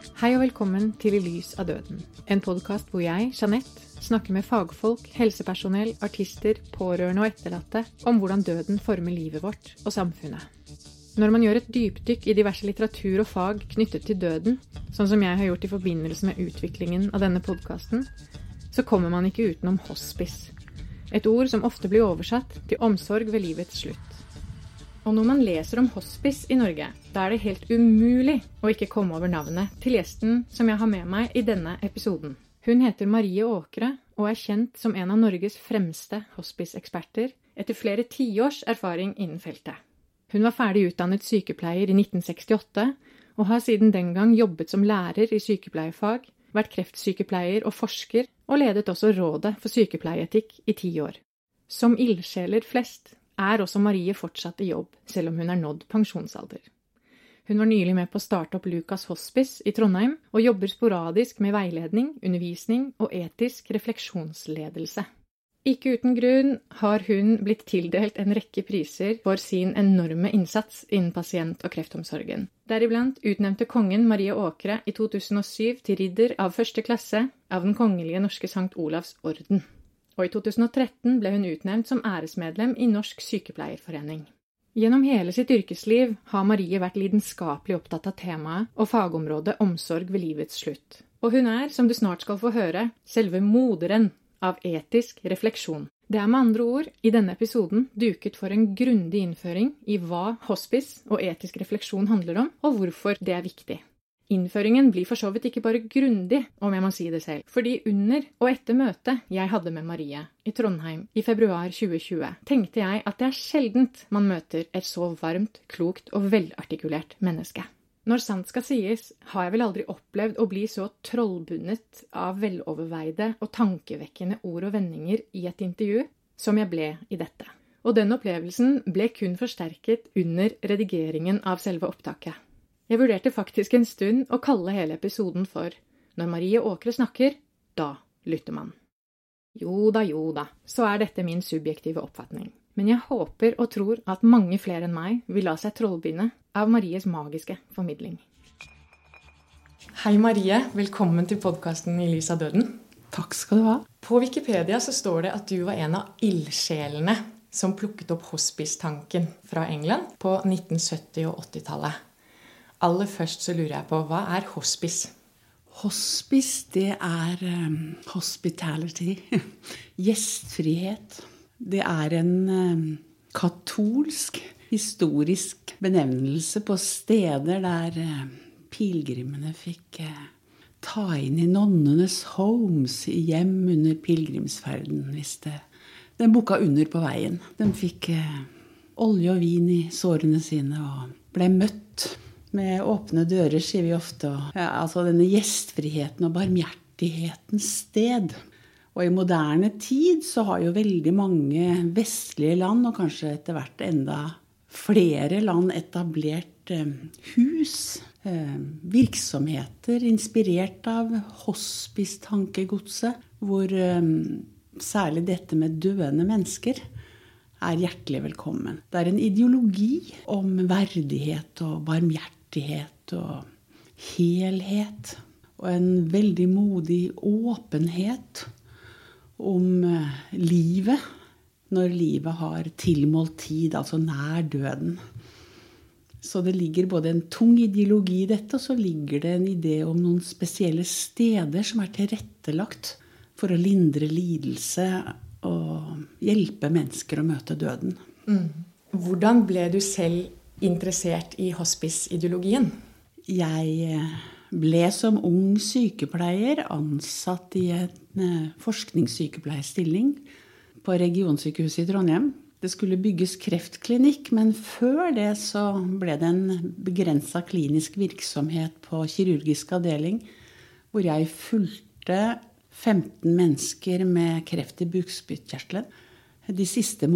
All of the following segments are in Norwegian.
Hei og velkommen til I lys av døden, en podkast hvor jeg, Jeanette, snakker med fagfolk, helsepersonell, artister, pårørende og etterlatte om hvordan døden former livet vårt og samfunnet. Når man gjør et dypdykk i diverse litteratur og fag knyttet til døden, sånn som jeg har gjort i forbindelse med utviklingen av denne podkasten, så kommer man ikke utenom hospice. Et ord som ofte blir oversatt til omsorg ved livets slutt. Og når man leser om hospice i Norge, da er det helt umulig å ikke komme over navnet til gjesten som jeg har med meg i denne episoden. Hun heter Marie Åkre og er kjent som en av Norges fremste hospice-eksperter etter flere tiårs erfaring innen feltet. Hun var ferdig utdannet sykepleier i 1968, og har siden den gang jobbet som lærer i sykepleiefag, vært kreftsykepleier og forsker, og ledet også Rådet for sykepleieetikk i ti år. Som ildsjeler flest er også Marie fortsatt i jobb, selv om hun er nådd pensjonsalder. Hun var nylig med på å starte opp Lukas Hospice i Trondheim, og jobber sporadisk med veiledning, undervisning og etisk refleksjonsledelse. Ikke uten grunn har hun blitt tildelt en rekke priser for sin enorme innsats innen pasient- og kreftomsorgen. Deriblant utnevnte kongen Marie Åkre i 2007 til ridder av første klasse av Den kongelige norske Sankt Olavs orden. Og i 2013 ble hun utnevnt som æresmedlem i Norsk Sykepleierforening. Gjennom hele sitt yrkesliv har Marie vært lidenskapelig opptatt av temaet og fagområdet omsorg ved livets slutt. Og hun er, som du snart skal få høre, selve moderen av etisk refleksjon. Det er med andre ord i denne episoden duket for en grundig innføring i hva hospice og etisk refleksjon handler om, og hvorfor det er viktig. Innføringen blir for så vidt ikke bare grundig, om jeg må si det selv, fordi under og etter møtet jeg hadde med Marie i Trondheim i februar 2020, tenkte jeg at det er sjeldent man møter et så varmt, klokt og velartikulert menneske. Når sant skal sies, har jeg vel aldri opplevd å bli så trollbundet av veloverveide og tankevekkende ord og vendinger i et intervju som jeg ble i dette. Og den opplevelsen ble kun forsterket under redigeringen av selve opptaket. Jeg vurderte faktisk en stund å kalle hele episoden for Når Marie Åkre snakker, da lytter man. Jo da, jo da, så er dette min subjektive oppfatning men jeg håper og tror at mange flere enn meg vil la seg trollbinde av Maries magiske formidling. Hei, Marie. Velkommen til podkasten I lys av døden. Takk skal du ha. På Wikipedia så står det at du var en av ildsjelene som plukket opp hospice-tanken fra England på 1970- og 80-tallet. Aller først så lurer jeg på hva er hospice? Hospice, det er um, hospitality. Gjestfrihet. Det er en um, katolsk, historisk benevnelse på steder der uh, pilegrimene fikk uh, ta inn i nonnenes homes, hjem under pilegrimsferden, hvis det Den bukka under på veien. Den fikk uh, olje og vin i sårene sine og ble møtt med åpne dører, sier vi ofte. Ja, altså denne gjestfriheten og barmhjertighetens sted. Og i moderne tid så har jo veldig mange vestlige land, og kanskje etter hvert enda flere land, etablert eh, hus, eh, virksomheter inspirert av hospice-tankegodset, hvor eh, særlig dette med døende mennesker er hjertelig velkommen. Det er en ideologi om verdighet og barmhjertighet og helhet. Og en veldig modig åpenhet om eh, livet når livet har tilmålt tid, altså nær døden. Så det ligger både en tung ideologi i dette, og så ligger det en idé om noen spesielle steder som er tilrettelagt for å lindre lidelse og hjelpe mennesker å møte døden. Mm. Hvordan ble du selv interessert i hospice-ideologien? Jeg eh, ble som ung sykepleier ansatt i en eh, forskningssykepleierstilling på regionsykehuset i Trondheim. Det skulle bygges kreftklinikk, men før det så ble det en begrensa klinisk virksomhet på kirurgisk avdeling, hvor jeg fulgte 15 mennesker med kreft i bukspyttkjertelen de siste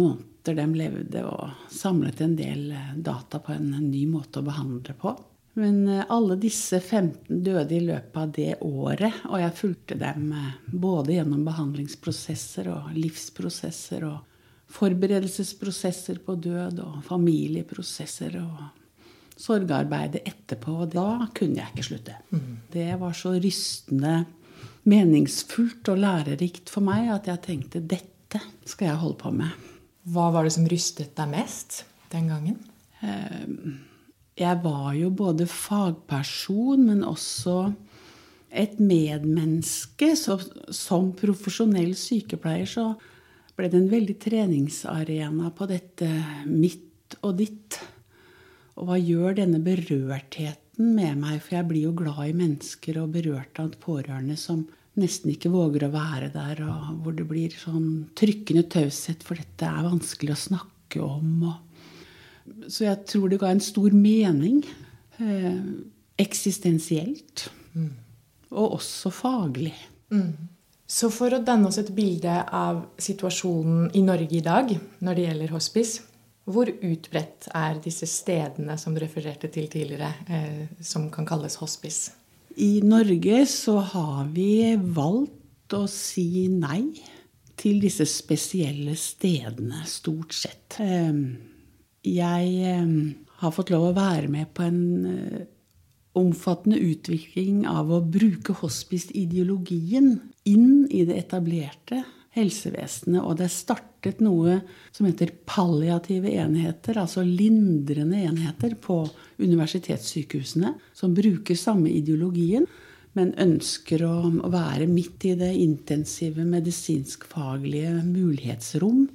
måneder de levde, og samlet en del data på en ny måte å behandle på. Men eh, alle disse 15 døde i løpet av det året, og jeg fulgte dem eh, både gjennom behandlingsprosesser og livsprosesser og forberedelsesprosesser på død og familieprosesser og sorgarbeidet etterpå. Og da kunne jeg ikke slutte. Det var så rystende meningsfullt og lærerikt for meg at jeg tenkte dette skal jeg holde på med. Hva var det som rystet deg mest den gangen? Jeg var jo både fagperson, men også et medmenneske. Så som profesjonell sykepleier så ble det en veldig treningsarena på dette mitt og ditt. Og hva gjør denne berørtheten med meg? For jeg blir jo glad i mennesker og berørt av pårørende som nesten ikke våger å være der, og hvor det blir sånn trykkende taushet, for dette er vanskelig å snakke om. så jeg tror det ga en stor mening. Eh, eksistensielt. Mm. Og også faglig. Mm. Så for å danne oss et bilde av situasjonen i Norge i dag når det gjelder hospice, hvor utbredt er disse stedene som du refererte til tidligere, eh, som kan kalles hospice? I Norge så har vi valgt å si nei til disse spesielle stedene, stort sett. Ehm, jeg ehm, har fått lov å være med på en eh, omfattende utvikling av å bruke hospice-ideologien inn i det etablerte helsevesenet. Og det er startet noe som heter palliative enheter, altså lindrende enheter på universitetssykehusene, som bruker samme ideologien, men ønsker å være midt i det intensive medisinskfaglige mulighetsrom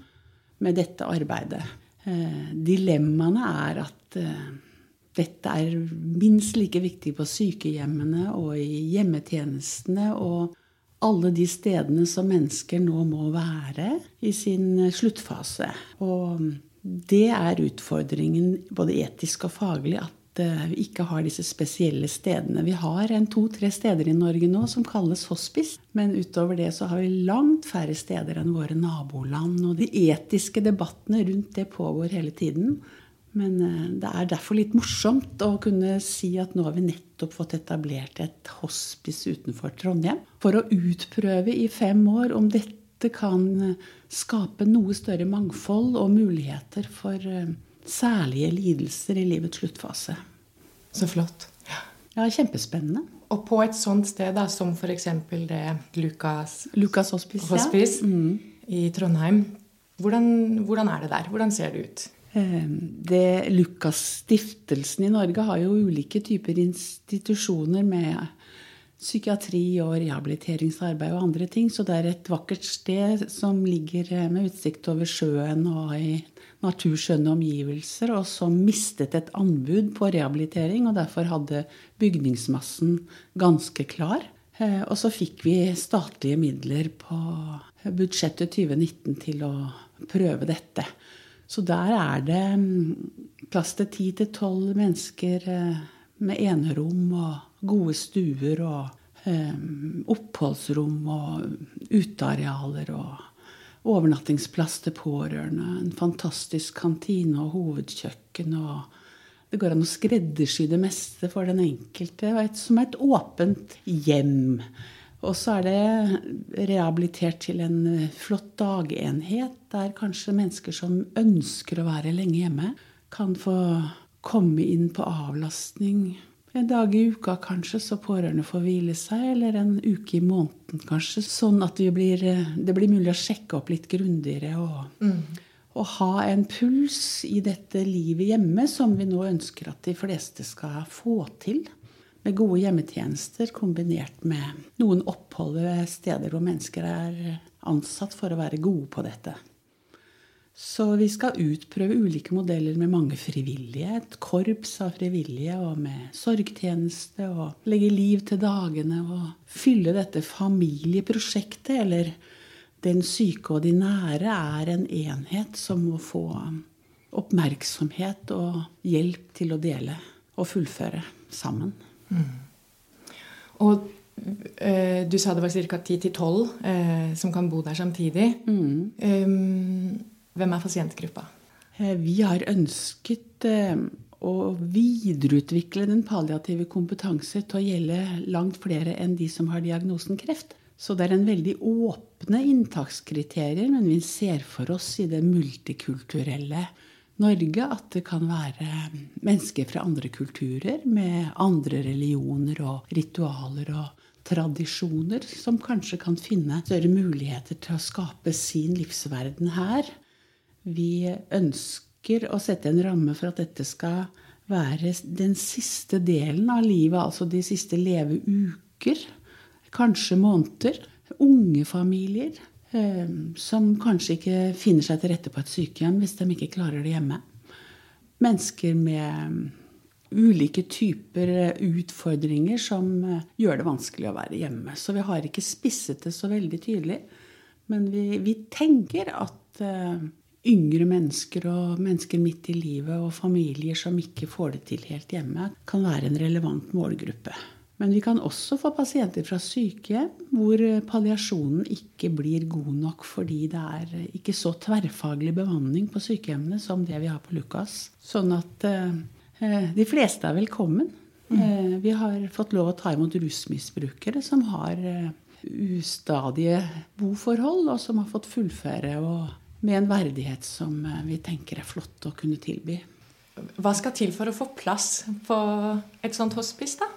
med dette arbeidet. Eh, dilemmaene er at eh, dette er minst like viktig på sykehjemmene og i hjemmetjenestene og alle de stedene som mennesker nå må være i sin sluttfase. Og det er utfordringen både etisk og faglig at eh, vi ikke har disse spesielle stedene. Vi har en to-tre steder i Norge nå som kalles hospice. Men utover det så har vi langt færre steder enn våre naboland. Og de etiske debattene rundt det pågår hele tiden. Men eh, det er derfor litt morsomt å kunne si at nå har vi nettopp fått etablert et hospice utenfor Trondheim. For å utprøve i fem år om dette kan eh, skape noe større mangfold og muligheter for eh, særlige lidelser i livets sluttfase. Så flott. Ja, kjempespennende. Og på et sånt sted da, som f.eks. det Lukas, Lukas Hospice, hospice ja. mm. i Trondheim, hvordan, hvordan er det der? Hvordan ser det ut? Ehm, det Lukas-stiftelsen i Norge har jo ulike typer institusjoner med psykiatri og rehabiliteringsarbeid og andre ting. Så det er et vakkert sted som ligger eh, med utsikt over sjøen og i naturskjønne omgivelser, og som mistet et anbud på rehabilitering, og derfor hadde bygningsmassen ganske klar. Eh, og så fikk vi statlige midler på budsjettet 2019 til å prøve dette. Så der er det mm, plass til ti til tolv mennesker eh, med enerom og gode stuer og um, oppholdsrom og utearealer og overnattingsplass til pårørende. En fantastisk kantine og hovedkjøkken. og Det går an å skreddersy det meste for den enkelte. Som et åpent hjem. Og så er det rehabilitert til en eh, flott dagenhet der kanskje mennesker som ønsker å være lenge hjemme, kan få komme inn på avlastning en dag i uka kanskje, så pårørende får hvile seg, eller en uke i måneden kanskje. Sånn at blir, eh, det blir mulig å sjekke opp litt grundigere og, mm. og ha en puls i dette livet hjemme som vi nå ønsker at de fleste skal få til med gode hjemmetjenester kombinert med noen opphold ved steder hvor mennesker er ansatt for å være gode på dette. Så vi skal utprøve ulike modeller med mange frivillige. Et korps av frivillige og med sorgtjeneste. Og legge liv til dagene og fylle dette familieprosjektet, eller den syke og de nære, er en enhet som må få oppmerksomhet og hjelp til å dele og fullføre sammen. Mm. Og eh, du sa det var ca. 10-12 eh, som kan bo der samtidig. Mm. Um, hvem er pasientgruppa? Eh, vi har ønsket å videreutvikle den palliative kompetanse til å gjelde langt flere enn de som har diagnosen kreft. Så det er en veldig åpne inntakskriterier, men vi ser for oss i det multikulturelle Norge at det kan være mennesker fra andre kulturer med andre religioner og ritualer og tradisjoner som kanskje kan finne større muligheter til å skape sin livsverden her. Vi ønsker å sette en ramme for at dette skal være den siste delen av livet, altså de siste leveuker, kanskje måneder. Unge familier som kanskje ikke finner seg til rette på et sykehjem hvis de ikke klarer det hjemme. Mennesker med ulike typer utfordringer som eh, gjør det vanskelig å være hjemme. Så vi har ikke spisset det så veldig tydelig. Men vi, vi tenker at uh, yngre mennesker og mennesker midt i livet og familier som ikke får det til helt hjemme, kan være en relevant målgruppe. Men vi kan også få pasienter fra sykehjem hvor palliasjonen ikke blir god nok fordi det er ikke så tverrfaglig bemanning på sykehjemmene som det vi har på Lukas. Sånn at eh, de fleste er velkommen. Mm. Eh, vi har fått lov å ta imot rusmisbrukere som har eh, ustadige boforhold, og som har fått fullføre med en verdighet som eh, vi tenker er flott å kunne tilby. Hva skal til for å få plass på et sånt hospice, da?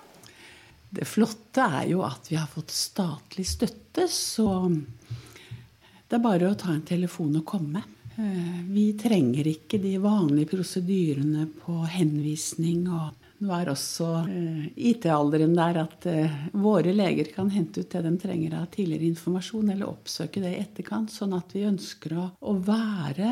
Det flotte er jo at vi har fått statlig støtte, så det er bare å ta en telefon og komme. Eh, vi trenger ikke de vanlige prosedyrene på henvisning. og Nå er også eh, IT-alderen der at eh, våre leger kan hente ut det de trenger av tidligere informasjon, eller oppsøke det i etterkant. Sånn at vi ønsker å, være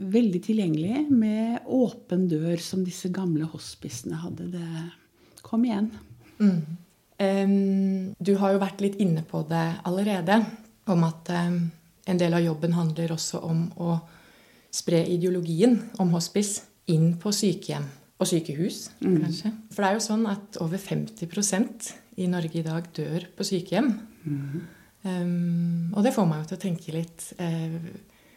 veldig tilgjengelige med åpen dør, som disse gamle hospicene hadde. Det kom igjen. Mm. Du har jo vært litt inne på det allerede, om at en del av jobben handler også om å spre ideologien om hospice inn på sykehjem og sykehus, mm. kanskje. For det er jo sånn at over 50% i Norge i dag dør på sykehjem. Mm. Um, og det får meg jo til å tenke litt uh,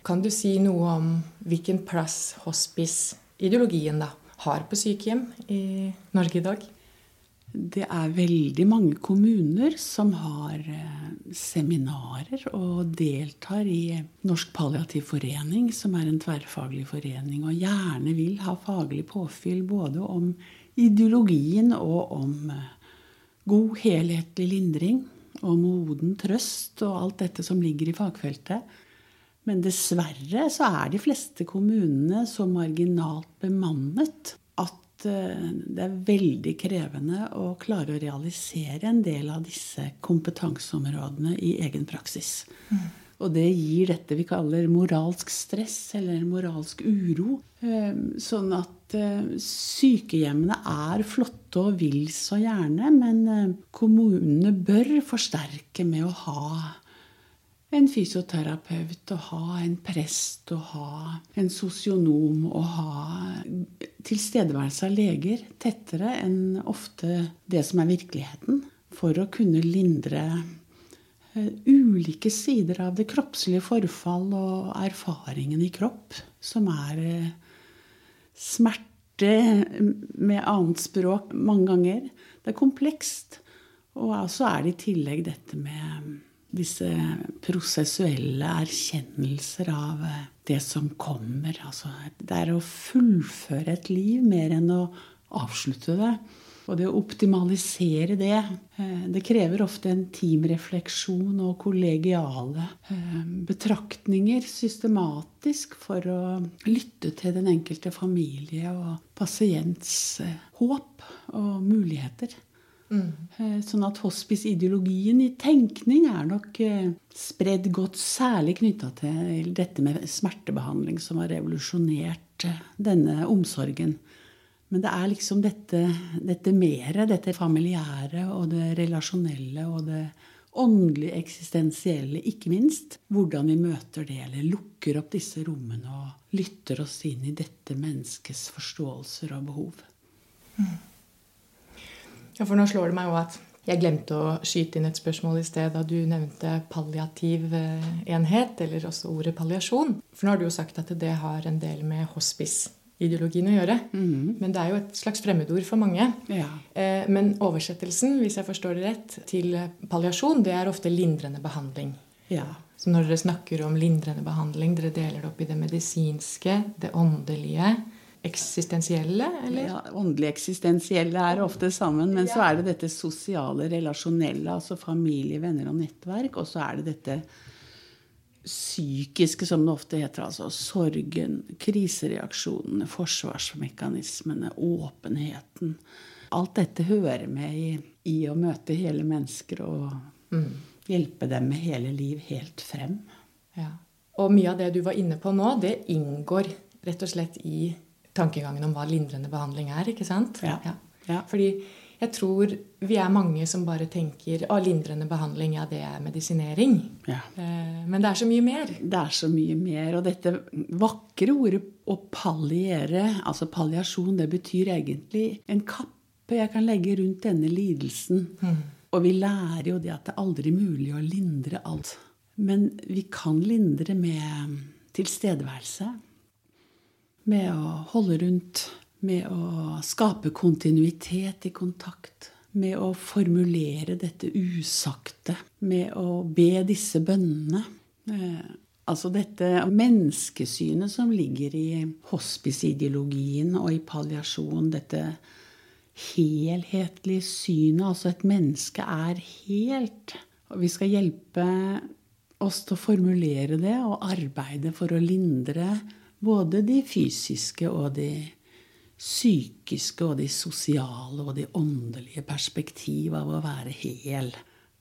Kan du si noe om hvilken plass hospice-ideologien da har på sykehjem i Norge i dag? Det er veldig mange kommuner som har eh, seminarer og deltar i Norsk palliativ forening, som er en tverrfaglig forening, og gjerne vil ha faglig påfyll både om ideologien og om eh, god, helhetlig lindring. Og moden trøst og alt dette som ligger i fagfeltet. Men dessverre så er de fleste kommunene så marginalt bemannet det er veldig krevende å klare å realisere en del av disse kompetanseområdene i egen praksis. Mm. Og det gir dette vi kaller moralsk stress eller moralsk uro. Eh, sånn at eh, sykehjemmene er flotte og vil så gjerne, men kommunene bør forsterke med å ha en fysioterapeut, å ha en prest, å ha en sosionom, å ha tilstedeværelse av leger tettere enn ofte det som er virkeligheten, for å kunne lindre eh, ulike sider av det kroppslige forfall og erfaringen i kropp, som er eh, smerte med annet språk mange ganger. Det er komplekst. Og så er det i tillegg dette med disse prosessuelle erkjennelser av eh, det som kommer. Altså, det er å fullføre et liv mer enn å avslutte det. Og det å optimalisere det, eh, det krever ofte en teamrefleksjon og kollegiale eh, betraktninger systematisk for å lytte til den enkelte familie og pasients håp og muligheter. Mm. Sånn at hospice-ideologien i tenkning er nok eh, spredd godt, særlig knytta til dette med smertebehandling, som har revolusjonert eh, denne omsorgen. Men det er liksom dette, dette mere, dette familiære og det relasjonelle og det åndelig eksistensielle, ikke minst. Hvordan vi møter det, eller lukker opp disse rommene og lytter oss inn i dette menneskets forståelser og behov. Mm. Ja, for nå slår det meg jo at jeg glemte å skyte inn et spørsmål i sted da du nevnte palliativ eh, enhet, eller også ordet palliasjon. For nå har du jo sagt at det har en del med hospice-ideologien å gjøre. Mm. Men det er jo et slags fremmedord for mange. Ja. Eh, men oversettelsen, hvis jeg forstår det rett, til palliasjon, det er ofte lindrende behandling. Ja. Så når dere snakker om lindrende behandling, dere deler det opp i det medisinske, det åndelige, eksistensielle, eller? Ja, Åndelig eksistensielle er ofte sammen, men så er det dette sosiale, relasjonelle, altså familie, venner og nettverk, og så er det dette psykiske, som det ofte heter, altså sorgen, krisereaksjonene, forsvarsmekanismene, åpenheten. Alt dette hører med i, i å møte hele mennesker og mm. hjelpe dem med hele liv helt frem. Ja. Og mye av det du var inne på nå, det inngår rett og slett i tankegangen om hva lindrende behandling er, ikke sant? Ja. ja. ja. Fordi jeg tror vi er mange som bare tenker at lindrende behandling, ja, det er medisinering. Ja. Eh, men det er så mye mer. Det er så mye mer. Og dette vakre ordet å palliere, altså palliasjon, det betyr egentlig en kappe jeg kan legge rundt denne lidelsen. Mm. Og vi lærer jo det at det er aldri mulig å lindre alt. Men vi kan lindre med tilstedeværelse. Med å holde rundt med å skape kontinuitet i kontakt. Med å formulere dette usagte. Med å be disse bønnene. Eh, altså dette menneskesynet som ligger i hospiceideologien og i palliasjon. Dette helhetlige synet. Altså et menneske er helt. Og vi skal hjelpe oss til å formulere det og arbeide for å lindre både de fysiske og de psykiske og de sosiale og de åndelige perspektiv av å være hel.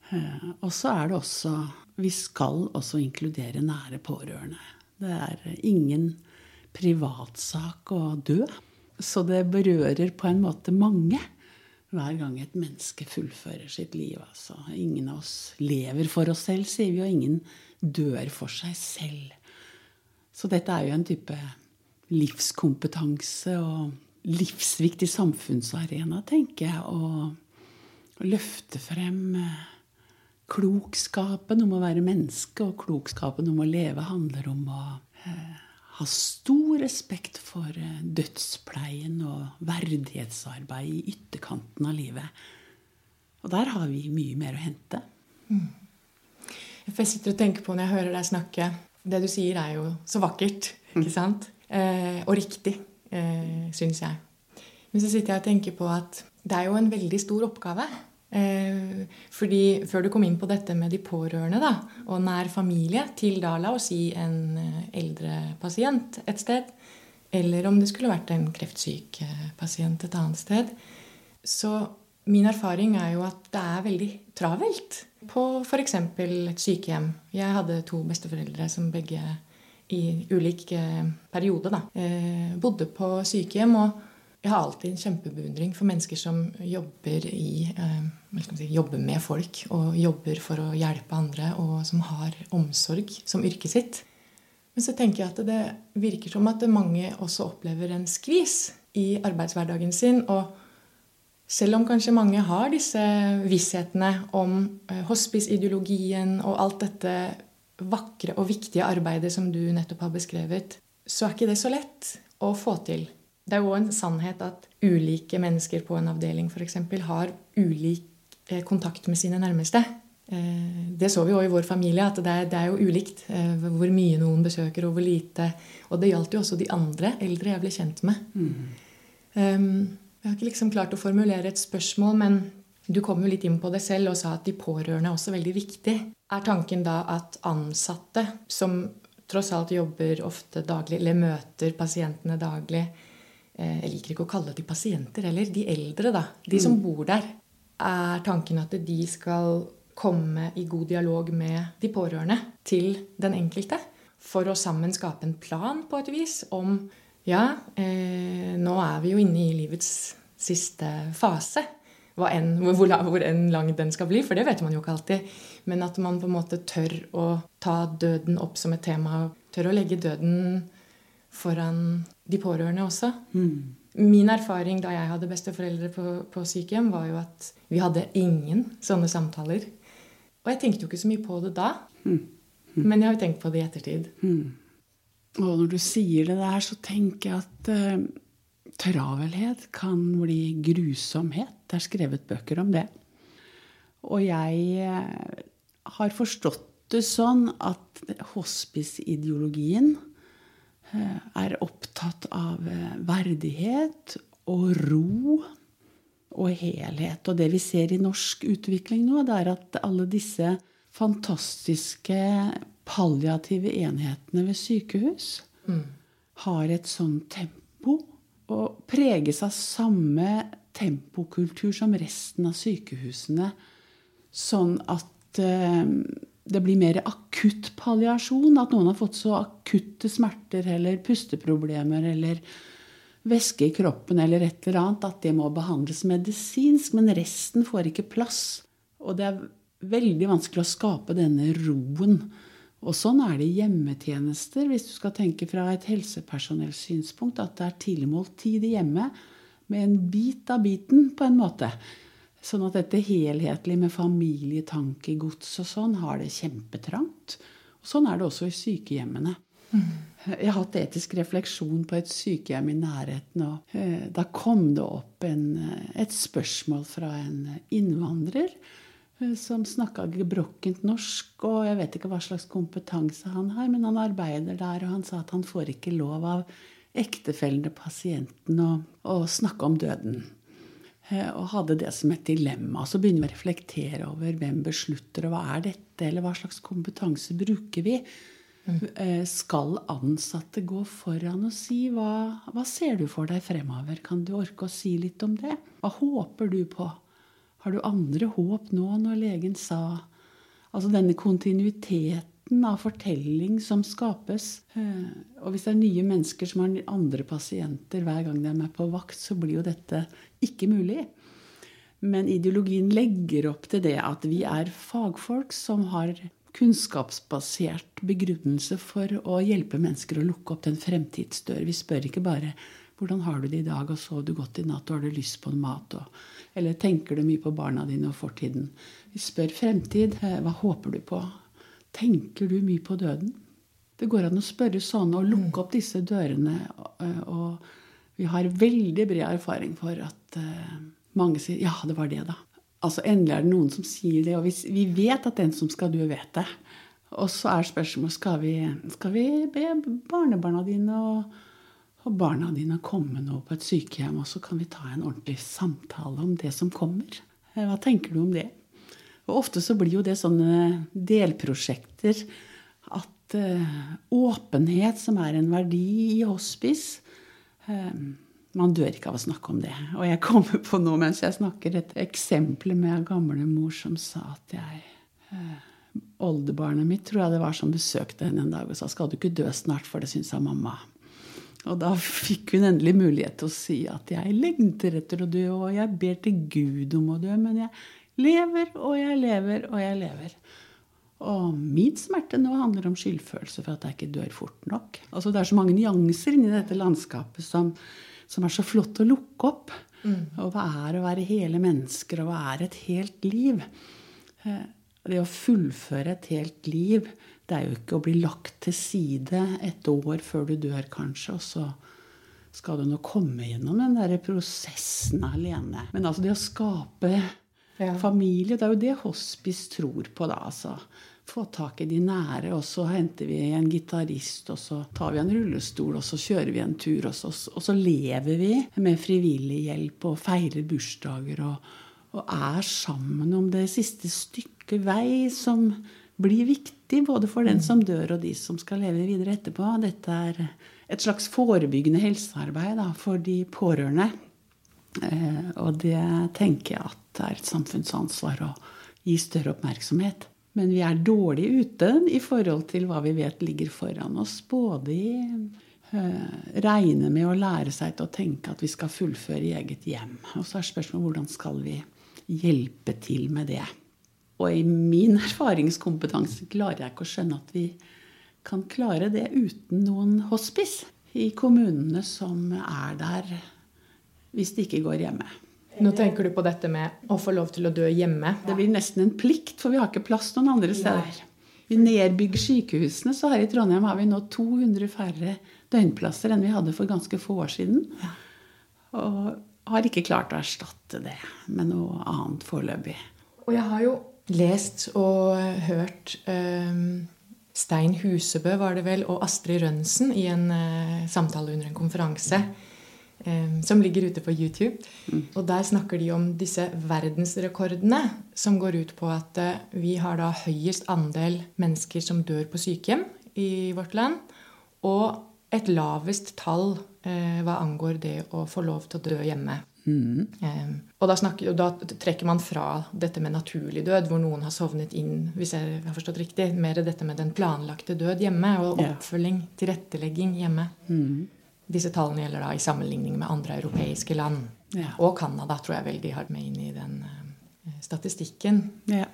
Eh, og så er det også Vi skal også inkludere nære pårørende. Det er ingen privatsak å dø. Så det berører på en måte mange hver gang et menneske fullfører sitt liv. Altså. Ingen av oss lever for oss selv, sier vi, og ingen dør for seg selv. Så dette er jo en type livskompetanse og livsviktig samfunnsarena, tenker jeg, å løfte frem eh, klokskapen om å være menneske, og klokskapen om å leve handler om å eh, ha stor respekt for eh, dødspleien og verdighetsarbeid i ytterkanten av livet. Og der har vi mye mer å hente. Mm. Jeg sitter og tenker på når jeg hører deg snakke Det du sier, er jo så vakkert, ikke sant? Eh, og riktig eh, syns jeg. Men så sitter jeg og tenker på at det er jo en veldig stor oppgave. Eh, fordi før du kom inn på dette med de pårørende da, og nær familie til da, la oss si en eh, eldre pasient et sted, eller om det skulle vært en kreftsyk eh, pasient et annet sted, så min erfaring er jo at det er veldig travelt på f.eks. et sykehjem. Jeg hadde to besteforeldre som begge i ulik eh, periode da, eh, bodde på sykehjem. Og jeg har alltid en kjempebeundring for mennesker som jobber, i, eh, si, jobber med folk og jobber for å hjelpe andre, og som har omsorg som yrket sitt. Men så tenker jeg at det virker som at mange også opplever en skvis i arbeidshverdagen sin. og selv om kanskje mange har disse visshetene om hospiceideologien og alt dette vakre og viktige arbeidet som du nettopp har beskrevet, så er ikke det så lett å få til. Det er jo en sannhet at ulike mennesker på en avdeling for eksempel, har ulik eh, kontakt med sine nærmeste. Eh, det så vi jo i vår familie, at det er, det er, jo ulikt eh, hvor mye noen besøker, og hvor lite. Og det gjaldt jo også de andre eldre jeg ble kjent med. Mm. Um, jeg har ikke liksom klart å formulere et spørsmål, men du kom jo litt inn på det selv og sa at de pårørende er også veldig viktig. Er tanken da at ansatte som tross alt jobber ofte daglig, eller møter pasientene daglig eh, Jeg liker ikke å kalle de pasienter heller. De eldre, da. De som mm. bor der. Er tanken at de skal komme i god dialog med de pårørende til den enkelte? For å sammen skape en plan på et vis om ja, eh, nå er vi jo inne i livets siste fase enn, hvor, hvor enn lang den skal bli, for det vet man jo ikke alltid. Men at man på en måte tør å ta døden opp som et tema. Tør å legge døden foran de pårørende også. Mm. Min erfaring da jeg hadde besteforeldre på, på sykehjem, var jo at vi hadde ingen sånne samtaler. Og jeg tenkte jo ikke så mye på det da. Mm. Mm. Men jeg har jo tenkt på det i ettertid. Mm. Og når du sier det der, så tenker jeg at eh, travelhet kan bli grusomhet. Det er skrevet bøker om det. Og jeg eh, har forstått det sånn at hospiceideologien eh, er opptatt av eh, verdighet og ro og helhet. Og det vi ser i norsk utvikling nå, det er at alle disse fantastiske palliative enhetene ved sykehus mm. har et sånt tempo og preges av samme tempokultur som resten av sykehusene. Sånn at eh, det blir mer akutt palliasjon. At noen har fått så akutte smerter eller pusteproblemer eller væske i kroppen eller et eller annet at det må behandles medisinsk. Men resten får ikke plass. Og det er veldig vanskelig å skape denne roen. Og sånn er det i hjemmetjenester, hvis du skal tenke fra et helsepersonellsynspunkt, at det er tilmålt tid i hjemmet med en bit av biten, på en måte. Sånn at dette helhetlig med familietankegods og sånn har det kjempetrangt. Og sånn er det også i sykehjemmene. Mm. Jeg har hatt etisk refleksjon på et sykehjem i nærheten. og eh, Da kom det opp en, eh, et spørsmål fra en innvandrer som snakka gebrokkent norsk. Og jeg vet ikke hva slags kompetanse han har, men han arbeider der, og han sa at han får ikke lov av ektefellen pasienten å, å snakke om døden. Og hadde det som et dilemma. Så begynner vi å reflektere over hvem beslutter, og hva er dette, eller hva slags kompetanse bruker vi? Mm. Skal ansatte gå foran og si hva, hva ser du for deg fremover? Kan du orke å si litt om det? Hva håper du på? Har du andre håp nå når legen sa Altså denne kontinuiteten av fortelling som skapes. Eh, og hvis det er nye mennesker som har andre pasienter hver gang de er på vakt, så blir jo dette ikke mulig. Men ideologien legger opp til det at vi er fagfolk som har kunnskapsbasert begrunnelse for å hjelpe mennesker å lukke opp den fremtidsdør. Vi spør ikke bare 'Hvordan har du det i dag?' og 'Sov du godt i natt?' og 'Har du lyst på mat?' Og, eller 'Tenker du mye på barna dine og fortiden?' Vi spør fremtid. Eh, hva håper du på? Tenker du mye på døden? Det går an å spørre sånn og lukke opp disse dørene. Eh, og vi har veldig bred erfaring for at eh, mange sier 'ja, det var det', da. Altså Endelig er det noen som sier det, og vi, vet at den som skal dø, vet det. Og så er spørsmålet skal vi, skal vi be barnebarna dine og, og barna dine komme nå på et sykehjem, og så kan vi ta en ordentlig samtale om det som kommer. Eh, hva tenker du om det? Og ofte så blir jo det sånne delprosjekter at uh, åpenhet, som er en verdi i hospice uh, man dør ikke av å snakke om det. Og jeg kommer på nå mens jeg snakker, et eksempel med gamlemor som sa at jeg eh, Oldebarnet mitt tror jeg det var som besøkte henne en dag og sa skal du ikke dø snart, for det syns jeg mamma. Og da fikk hun endelig mulighet til å si at jeg lengter etter å dø, og jeg ber til Gud om å dø, men jeg lever og jeg lever og jeg lever. Og min smerte nå handler om skyldfølelse for at jeg ikke dør fort nok. Altså Det er så mange nyanser inni dette landskapet som som er så flott å lukke opp. Mm. Og hva er å være hele mennesker, og hva er et helt liv? Eh, det å fullføre et helt liv, det er jo ikke å bli lagt til side et år før du dør, kanskje, og så skal du nå komme gjennom den der prosessen alene. Men altså det å skape ja. familie, det er jo det hospice tror på, da. altså få tak i de nære, og så henter vi en gitarist, og så tar vi en rullestol, og så kjører vi en tur, og så, og så lever vi med frivillig hjelp og feirer bursdager og, og er sammen om det siste stykket vei som blir viktig både for den som dør, og de som skal leve videre etterpå. Dette er et slags forebyggende helsearbeid da, for de pårørende. Eh, og det tenker jeg at er et samfunnsansvar å gi større oppmerksomhet. Men vi er dårlig ute i forhold til hva vi vet ligger foran oss. Både i uh, regne med å lære seg til å tenke at vi skal fullføre i eget hjem. Og så er spørsmålet hvordan skal vi hjelpe til med det. Og i min erfaringskompetanse klarer jeg ikke å skjønne at vi kan klare det uten noen hospice i kommunene som er der hvis det ikke går hjemme. Nå tenker du på dette med å få lov til å dø hjemme. Det blir nesten en plikt, for vi har ikke plass noen andre steder. Vi nedbygger sykehusene, så her i Trondheim har vi nå 200 færre døgnplasser enn vi hadde for ganske få år siden. Og har ikke klart å erstatte det med noe annet foreløpig. Og jeg har jo lest og hørt um, Stein Husebø var det vel, og Astrid Rønnsen i en uh, samtale under en konferanse um, som ligger ute på YouTube. Mm. Og der snakker de om disse verdensrekordene som går ut på at uh, vi har da høyest andel mennesker som dør på sykehjem i vårt land, og et lavest tall uh, hva angår det å få lov til å dø hjemme. Mm. Um, og, da snakker, da trekker man fra dette med naturlig død, hvor noen har sovnet inn, hvis jeg har forstått riktig, mer dette med den planlagte død hjemme, og oppfølging, tilrettelegging hjemme. Mm. Disse tallene gjelder da i sammenligning med andre europeiske land. Ja. Og Canada tror jeg vel de har med inn i den uh, statistikken. Ja.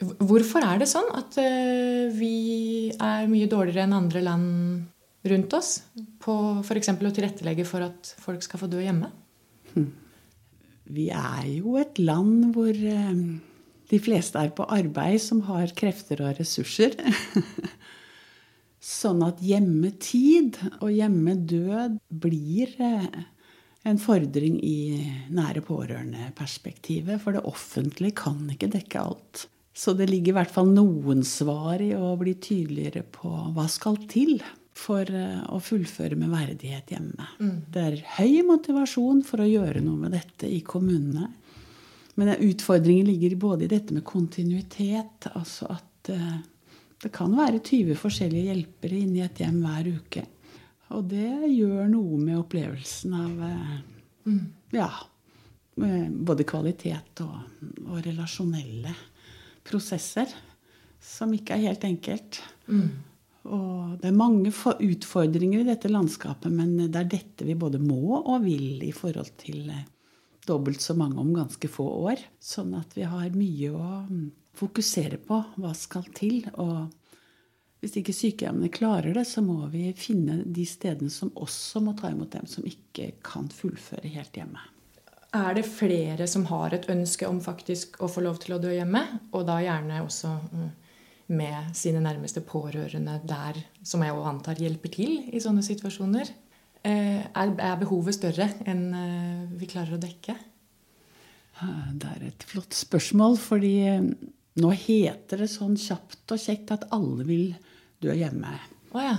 Hvorfor er det sånn at uh, vi er mye dårligere enn andre land rundt oss på f.eks. å tilrettelegge for at folk skal få dø hjemme? Hmm vi er jo et land hvor eh, de fleste er på arbeid som har krefter og ressurser. sånn at hjemmetid og hjemmedød blir eh, en fordring i nære pårørende-perspektivet. For det offentlige kan ikke dekke alt. Så det ligger i hvert fall noen svar i å bli tydeligere på hva skal til for eh, å fullføre med verdighet hjemme. Mm. Det er høy motivasjon for å gjøre noe med dette i kommunene. Men utfordringen ligger både i dette med kontinuitet, altså at uh, det kan være 20 forskjellige hjelpere inni et hjem hver uke. Og det gjør noe med opplevelsen av uh, mm. ja, både kvalitet og, og, relasjonelle prosesser, som ikke er helt enkelt. Mm. Og det er mange utfordringer i dette landskapet, men det er dette vi både må og vil i forhold til eh, dobbelt så mange om ganske få år. Sånn at vi har mye å mm, fokusere på. Hva skal til? Og hvis ikke sykehjemmene klarer det, så må vi finne de stedene som også må ta imot dem som ikke kan fullføre helt hjemme. Er det flere som har et ønske om faktisk å få lov til å dø hjemme? Og da gjerne også mm, med sine nærmeste pårørende der, som jeg også antar hjelper til i sånne situasjoner. Eh, er behovet større enn eh, vi klarer å dekke? Det er et flott spørsmål, fordi eh, nå heter det sånn kjapt og kjekt at alle vil dø hjemme. Oh, ja.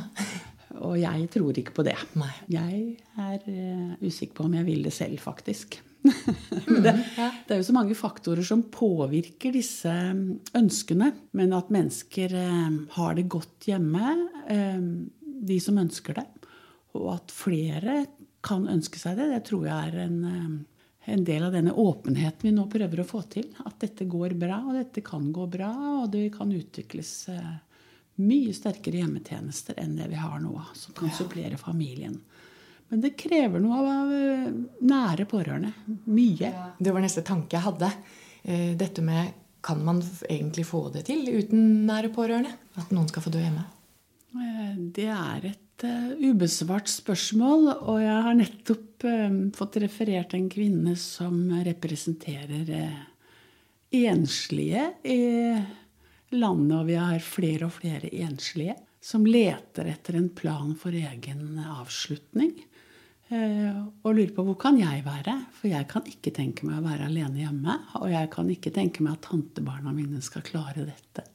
og jeg tror ikke på det. Nei. Jeg er usikker på om jeg vil det selv, faktisk. Mm, det, det, er jo så mange faktorer som påvirker disse mm, ønskene. Men at mennesker eh, har det godt hjemme, eh, de som ønsker det, og at flere kan ønske seg det, det tror jeg er en, eh, en del av denne åpenheten vi nå prøver å få til. At dette går bra, og dette kan gå bra, og det kan utvikles mye sterkere hjemmetjenester enn det vi har nå, som kan supplere familien. Men det krever noe av eh, nære pårørende. Mye. Det var neste tanke jeg hadde. Eh, dette med kan man egentlig få det til uten nære pårørende? At noen skal få dø hjemme? Eh, det er et ubesvart spørsmål. Og jeg har nettopp fått referert en kvinne som representerer enslige i landet. Og vi har flere og flere enslige som leter etter en plan for egen avslutning. Eh, og lurer på hvor kan jeg være? For jeg kan ikke tenke meg å være alene hjemme. Og jeg kan ikke tenke meg at tantebarna mine skal klare dette.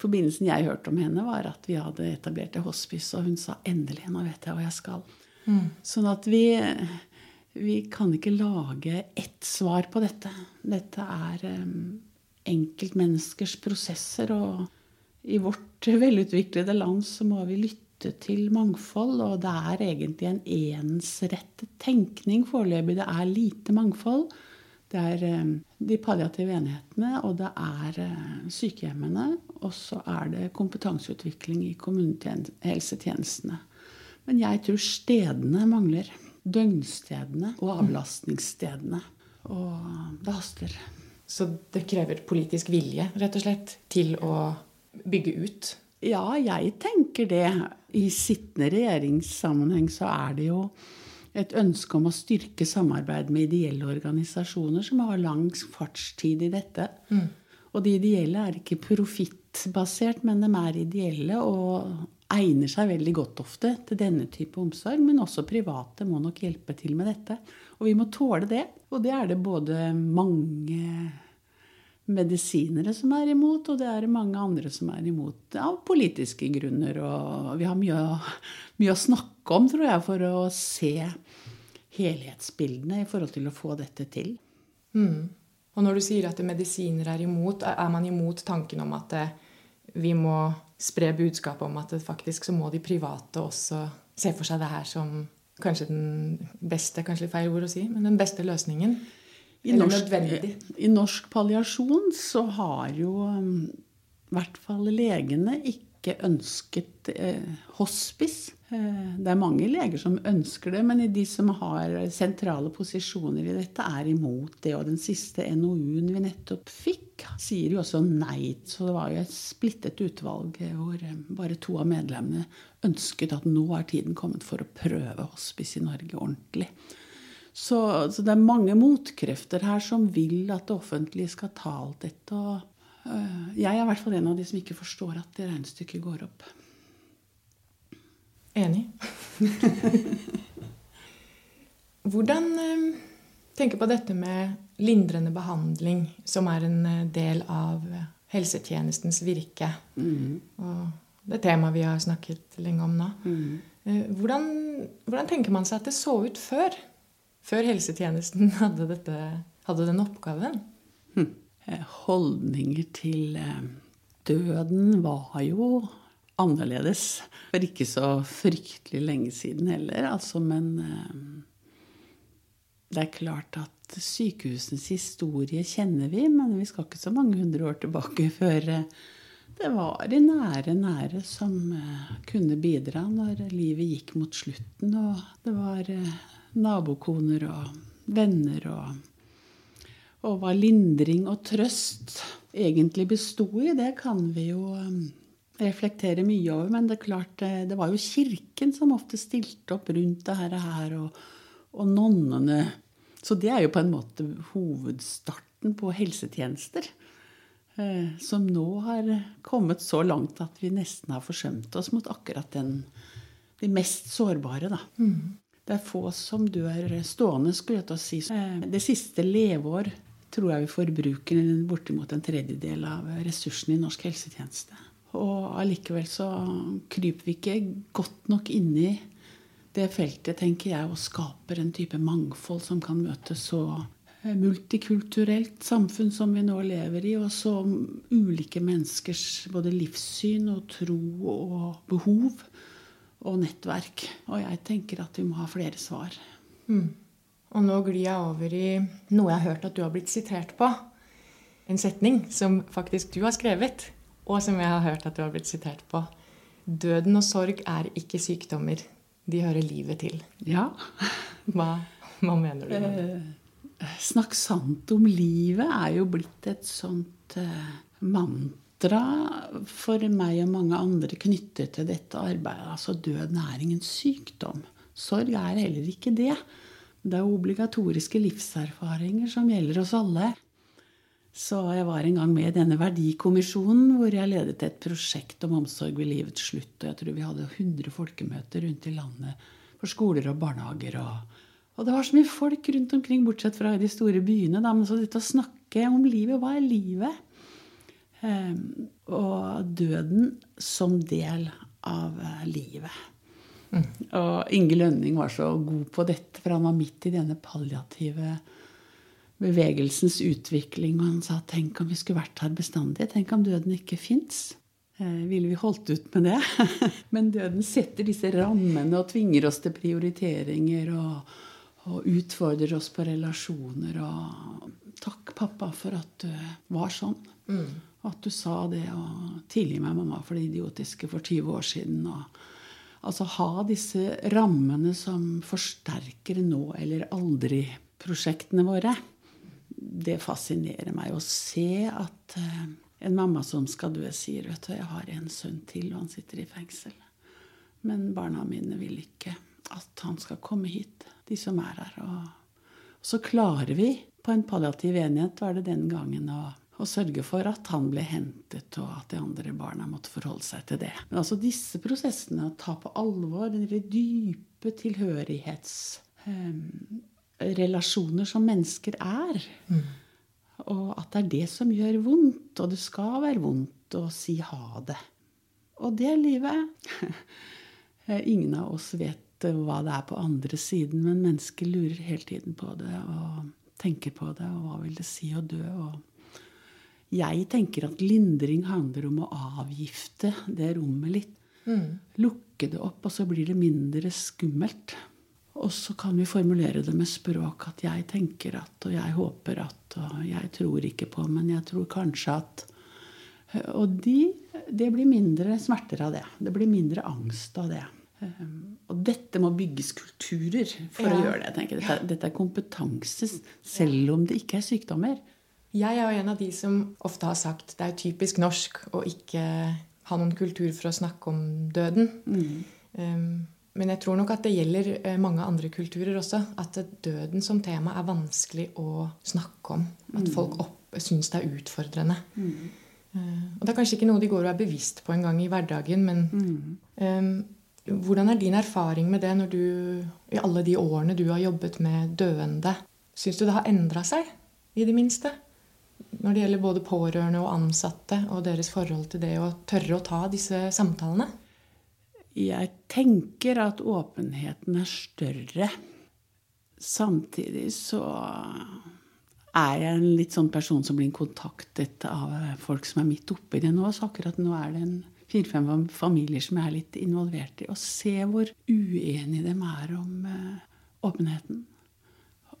Forbindelsen jeg hørte om henne, var at vi hadde etablert et hospice, og hun sa 'endelig, nå vet jeg hva jeg skal'. Mm. Sånn at vi, vi kan ikke lage ett svar på dette. Dette er um, enkeltmenneskers prosesser, og i vårt velutviklede land så må vi lytte lytte til mangfold, og det er egentlig en ensrettet tenkning foreløpig. Det er lite mangfold. Det er eh, de palliative enhetene, og det er eh, sykehjemmene. Og så er det kompetanseutvikling i kommunehelsetjenestene. Men jeg tror stedene mangler. Døgnstedene og avlastningsstedene. Og det haster. Så det krever politisk vilje, rett og slett, til å bygge ut ja, jeg tenker det. I sittende regjeringssammenheng så er det jo et ønske om å styrke samarbeid med ideelle organisasjoner som har lang fartstid i dette. Mm. Og de ideelle er ikke profittbasert, men de er ideelle og egner seg veldig godt ofte til denne type omsorg. Men også private må nok hjelpe til med dette. Og vi må tåle det. Og det er det både mange medisinere som er imot, og det er mange andre som er imot av politiske grunner. Og vi har mye, mye å snakke om, tror jeg, for å se helhetsbildene i forhold til å få dette til. Mm. Og når du sier at medisiner er imot, er man imot tanken om at eh, vi må spre budskapet om at faktisk så må de private også se for seg det her som kanskje den beste, kanskje feil ord å si, men den beste løsningen? I norsk, I norsk palliasjon så har jo um, i hvert fall legene ikke ønsket eh, hospice. Eh, det er mange leger som ønsker det, men de som har sentrale posisjoner i dette, er imot det. Og den siste NOU-en vi nettopp fikk, sier jo også nei. Så det var jo et splittet utvalg hvor eh, bare to av medlemmene ønsket at nå er tiden kommet for å prøve hospice i Norge ordentlig. Så, så, det er mange motkrefter her som vil at det offentlige skal ta alt dette. Og øh, jeg er i hvert fall en av de som ikke forstår at det regnestykket går opp. Enig. Hvordan øh, tenker på dette med lindrende behandling, som er en eh, del av helsetjenestens virke? Mm. Og det temaet vi har snakket lenge om nå. Mm. Hvordan, hvordan, tenker man seg at det så ut før? Før helsetjenesten hadde, dette, hadde den oppgaven? Hm. Holdninger til døden var jo annerledes. For ikke så fryktelig lenge siden heller, altså. Men eh, det er klart at sykehusenes historie kjenner vi, men vi skal ikke så mange hundre år tilbake før eh, det var de nære, nære som eh, kunne bidra når livet gikk mot slutten. Og det var nabokoner og venner og Og hva lindring og trøst egentlig besto i, det kan vi jo reflektere mye over. Men det er klart, det var jo kirken som ofte stilte opp rundt det her, og, og nonnene. Så det er jo på en måte hovedstarten på helsetjenester. Eh, som nå har kommet så langt at vi nesten har forsømt oss mot akkurat den, de mest sårbare. Da. Mm. Det er få som dør stående, skulle jeg til å si. Eh, det siste leveår tror jeg vi forbruker bortimot en tredjedel av ressursene i norsk helsetjeneste. Og allikevel så kryper vi ikke godt nok inn i det feltet, tenker jeg, og skaper en type mangfold som kan møte så eh, multikulturelt samfunn som vi nå lever i, og så ulike menneskers både livssyn og tro og behov og nettverk. Og jeg tenker at vi må ha flere svar. Mm. Og nå glir jeg over i noe jeg har hørt at du har blitt sitert på. En setning som faktisk du har skrevet og som jeg har hørt at du har blitt sitert på. Døden og sorg er ikke sykdommer. De hører livet til. Ja. Hva, hva mener du med det? Eh, snakk sant om livet er jo blitt et sånt eh, mantra for meg og mange andre knyttet til dette arbeidet. Altså døden er sykdom. Sorg er heller ikke det. Det er obligatoriske livserfaringer som gjelder oss alle. Så jeg var en gang med i denne verdikommisjonen hvor jeg ledet et prosjekt om omsorg ved livets slutt. Og jeg tror vi hadde 100 folkemøter rundt i landet for skoler og barnehager. Og, og det var så mye folk rundt omkring, bortsett fra i de store byene. Da. Men så dette å snakke om livet. Hva er livet? Um, og døden som del av uh, livet. Mm. Og Inge Lønning var så god på dette, for han var midt i denne palliative bevegelsens utvikling. Og han sa tenk om vi skulle vært her bestandig. Tenk om døden ikke fins. Eh, ville vi holdt ut med det? Men døden setter disse rammene og tvinger oss til prioriteringer og, og utfordrer oss på relasjoner. Og takk, pappa, for at du var sånn. Mm. At du sa det og tilgi meg, mamma, for det idiotiske for 20 år siden. og Altså ha disse rammene som forsterker nå eller aldri-prosjektene våre det fascinerer meg å se at uh, en mamma som skal dø, sier vet du, jeg har en sønn til, og han sitter i fengsel. Men barna mine vil ikke at han skal komme hit, de som er her. Og så klarer vi på en palliativ enighet, var det den gangen, å, å sørge for at han ble hentet, og at de andre barna måtte forholde seg til det. Men altså disse prosessene, å ta på alvor den dype tilhørighets... eh, relasjoner som mennesker er. Mm. Og at det er det som gjør vondt, og det skal være vondt å si ha det. Og det livet. Ingen av oss vet hva det er på andre siden, men mennesker lurer hele tiden på det og tenker på det, og hva vil det si å dø? Og jeg tenker at lindring handler om å avgifte det rommet litt. Mm. Lukke det opp, og så blir det mindre skummelt. Og så kan vi formulere det med språk at jeg tenker at, og jeg håper at, og jeg tror ikke på, men jeg tror kanskje at Og de, det blir mindre smerter av det. Det blir mindre angst av det. Um, og dette må bygges kulturer for ja. å gjøre det. jeg tenker. Dette, dette, er kompetanse, selv om det ikke er sykdommer. Jeg er jo en av de som ofte har sagt det er typisk norsk å ikke ha noen kultur for å snakke om døden. Mm. Um, men jeg tror nok at det gjelder eh, mange andre kulturer også. At døden som tema er vanskelig å snakke om. At mm. folk opp, syns det er utfordrende. Mm. Uh, og det er kanskje ikke noe de går og er bevisst på engang i hverdagen, men mm. um, hvordan er din erfaring med det når du, i alle de årene du har jobbet med døende? Syns du det har endra seg, i det minste? Når det gjelder både pårørende og ansatte og deres forhold til det å tørre å ta disse samtalene? Jeg tenker at åpenheten er større. Samtidig så er jeg en litt sånn person som blir kontaktet av folk som er midt oppi det nå. Så akkurat nå er det en fire-fem familier som jeg er litt involvert i. Og se hvor uenige de er om uh, åpenheten.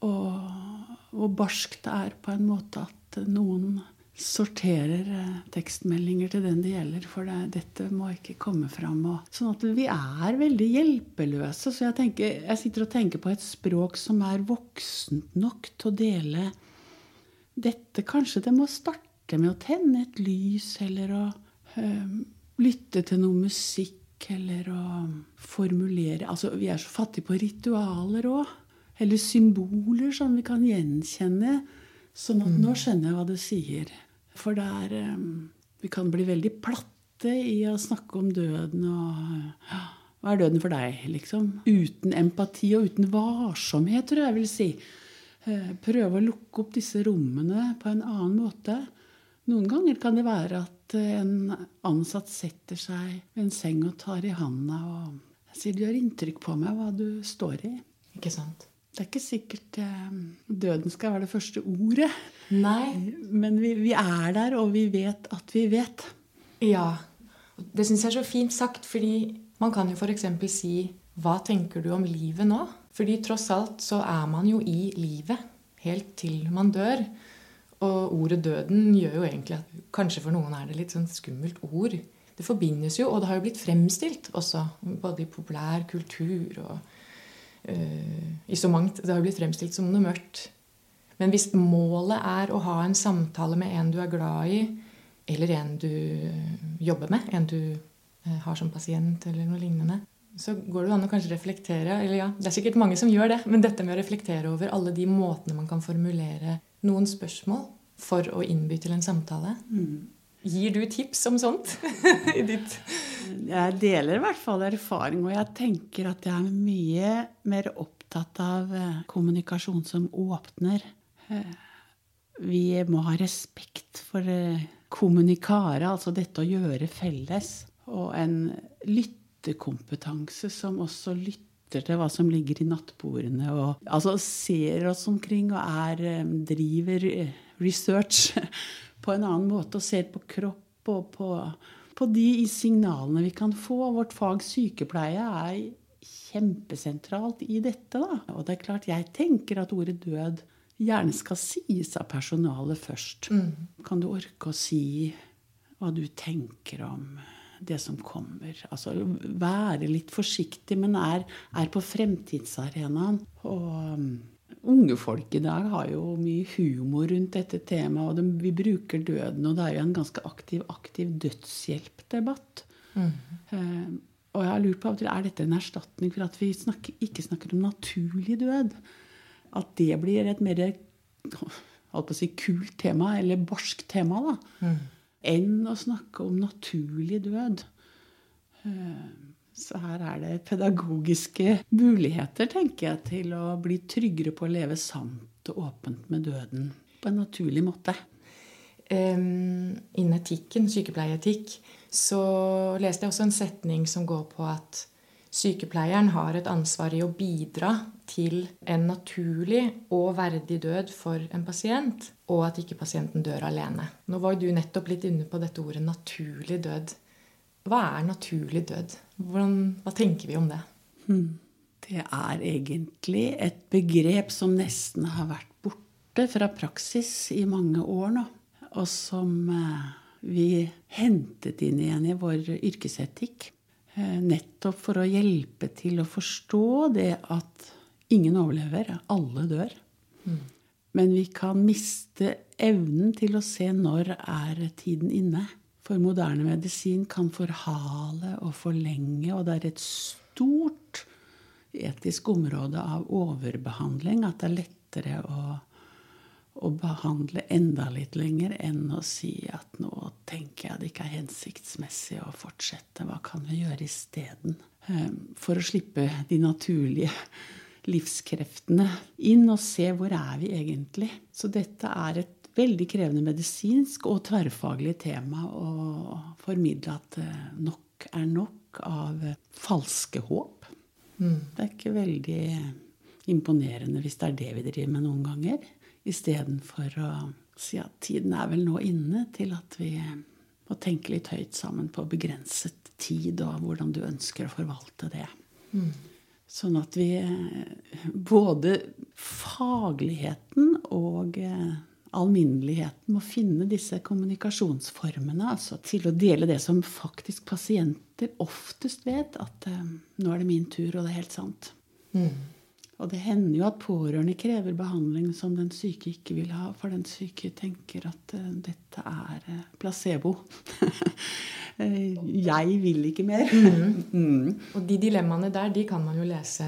Og hvor barskt det er på en måte at noen sorterer eh, tekstmeldinger til den det gjelder, for det, dette må ikke komme fram. Og, sånn at vi er veldig hjelpeløse. Så jeg, tenker, jeg, sitter og tenker på et språk som er voksent nok til å dele dette. Kanskje det må starte med å tenne et lys, eller å øh, lytte til noe musikk, eller å formulere Altså, vi er så fattige på ritualer òg. Eller symboler som vi kan gjenkjenne. Sånn at nå mm. skjønner jeg hva du sier. For det er Vi kan bli veldig platte i å snakke om døden og Hva er døden for deg, liksom? Uten empati og uten varsomhet, tror jeg jeg vil si. Uh, prøve å lukke opp disse rommene på en annen måte. Noen ganger kan det være at en ansatt setter seg ved en seng og tar i handa og sier 'du gjør inntrykk på meg hva du står i'. Ikke sant? Det er ikke sikkert eh, døden skal være det første ordet. Nei. Men vi, vi, er der, og vi vet at vi vet. Ja. Det syns jeg er så fint sagt, fordi man kan jo f.eks. si Hva tenker du om livet nå? Fordi tross alt så er man jo i livet helt til man dør. Og ordet døden gjør jo egentlig at kanskje for noen er det litt sånn skummelt ord. Det forbindes jo, og det har jo blitt fremstilt også, både i populær kultur og i så mangt. Det har blitt fremstilt som noe mørkt. Men hvis målet er å ha en samtale med en du er glad i, eller en du jobber med, en du uh, har som pasient, eller noe lignende, så går det an å kanskje reflektere eller ja, Det er sikkert mange som gjør det, men dette med å reflektere over alle de måtene man kan formulere noen spørsmål for å innby til en samtale. Mm. Gir du tips om sånt i ditt Jeg deler i hvert fall erfaring, og jeg tenker at jeg er mye mer opptatt av eh, kommunikasjon som åpner. Eh, vi må ha respekt for eh, kommunikare, altså dette å gjøre felles. Og en lyttekompetanse som også lytter til hva som ligger i nattbordene. Og altså ser oss omkring og er, driver research på en annen måte og ser på kropp og på, på de signalene vi kan få. Vårt fag sykepleie er kjempesentralt i dette. Da. Og det er klart, jeg tenker at ordet død gjerne skal sies av personalet først. Mm. Kan du orke å si hva du tenker om det som kommer? Altså være litt forsiktig, men er, er på fremtidsarenaen. Og Unge folk i dag har jo mye humor rundt dette temaet, og de, vi bruker døden, og det er jo en ganske aktiv, aktiv dødshjelpdebatt. Mm. Uh, og jeg har lurt på er dette en erstatning for at vi snakker, ikke snakker om naturlig død. At det blir et mer holdt på å si, kult tema, eller barsk tema, da, mm. enn å snakke om naturlig død. Uh, så her er det pedagogiske muligheter, tenker jeg, til å bli tryggere på å leve sant og åpent med døden. på en naturlig måte. Um, innen etikken, sykepleieetikk, så leste jeg også en setning som går på at sykepleieren har et ansvar i å bidra til en naturlig og verdig død for en pasient, og at ikke pasienten dør alene. Nå var jo du nettopp litt inne på dette ordet 'naturlig død'. Hva er naturlig død? Hvordan, hva tenker vi om det? Hmm. Det er egentlig et begrep som nesten har vært borte fra praksis i mange år nå og som eh, vi hentet inn igjen i vår yrkesetikk. Eh, nettopp for å hjelpe til å forstå det at ingen overlever, alle dør. Mm. Men vi kan miste evnen til å se når er tiden inne. For moderne medisin kan forhale og forlenge, og det er et stort etisk område av overbehandling at det er lettere å å behandle enda litt lenger enn å si at nå tenker jeg det ikke er hensiktsmessig å fortsette. Hva kan vi gjøre isteden? Ehm, for å slippe de naturlige livskreftene inn og se hvor er vi egentlig. Så dette er et veldig krevende medisinsk og tverrfaglig tema å formidle at eh, nok er nok av falske håp. Mm. Det er ikke veldig imponerende hvis det er det vi driver med noen ganger. Istedenfor å si at tiden er vel nå inne til at vi må tenke litt høyt sammen på begrenset tid, og hvordan du ønsker å forvalte det. Mm. Sånn at vi både fagligheten og eh, alminneligheten må finne disse kommunikasjonsformene. Altså til å dele det som faktisk pasienter oftest vet, at eh, nå er det min tur, og det er helt sant. Mm. Og det hender jo at pårørende krever behandling som den syke ikke vil ha, for den syke tenker at eh, dette er eh, placebo. jeg vil ikke mer. Mm. Mm. Og de dilemmaene der, de kan man jo lese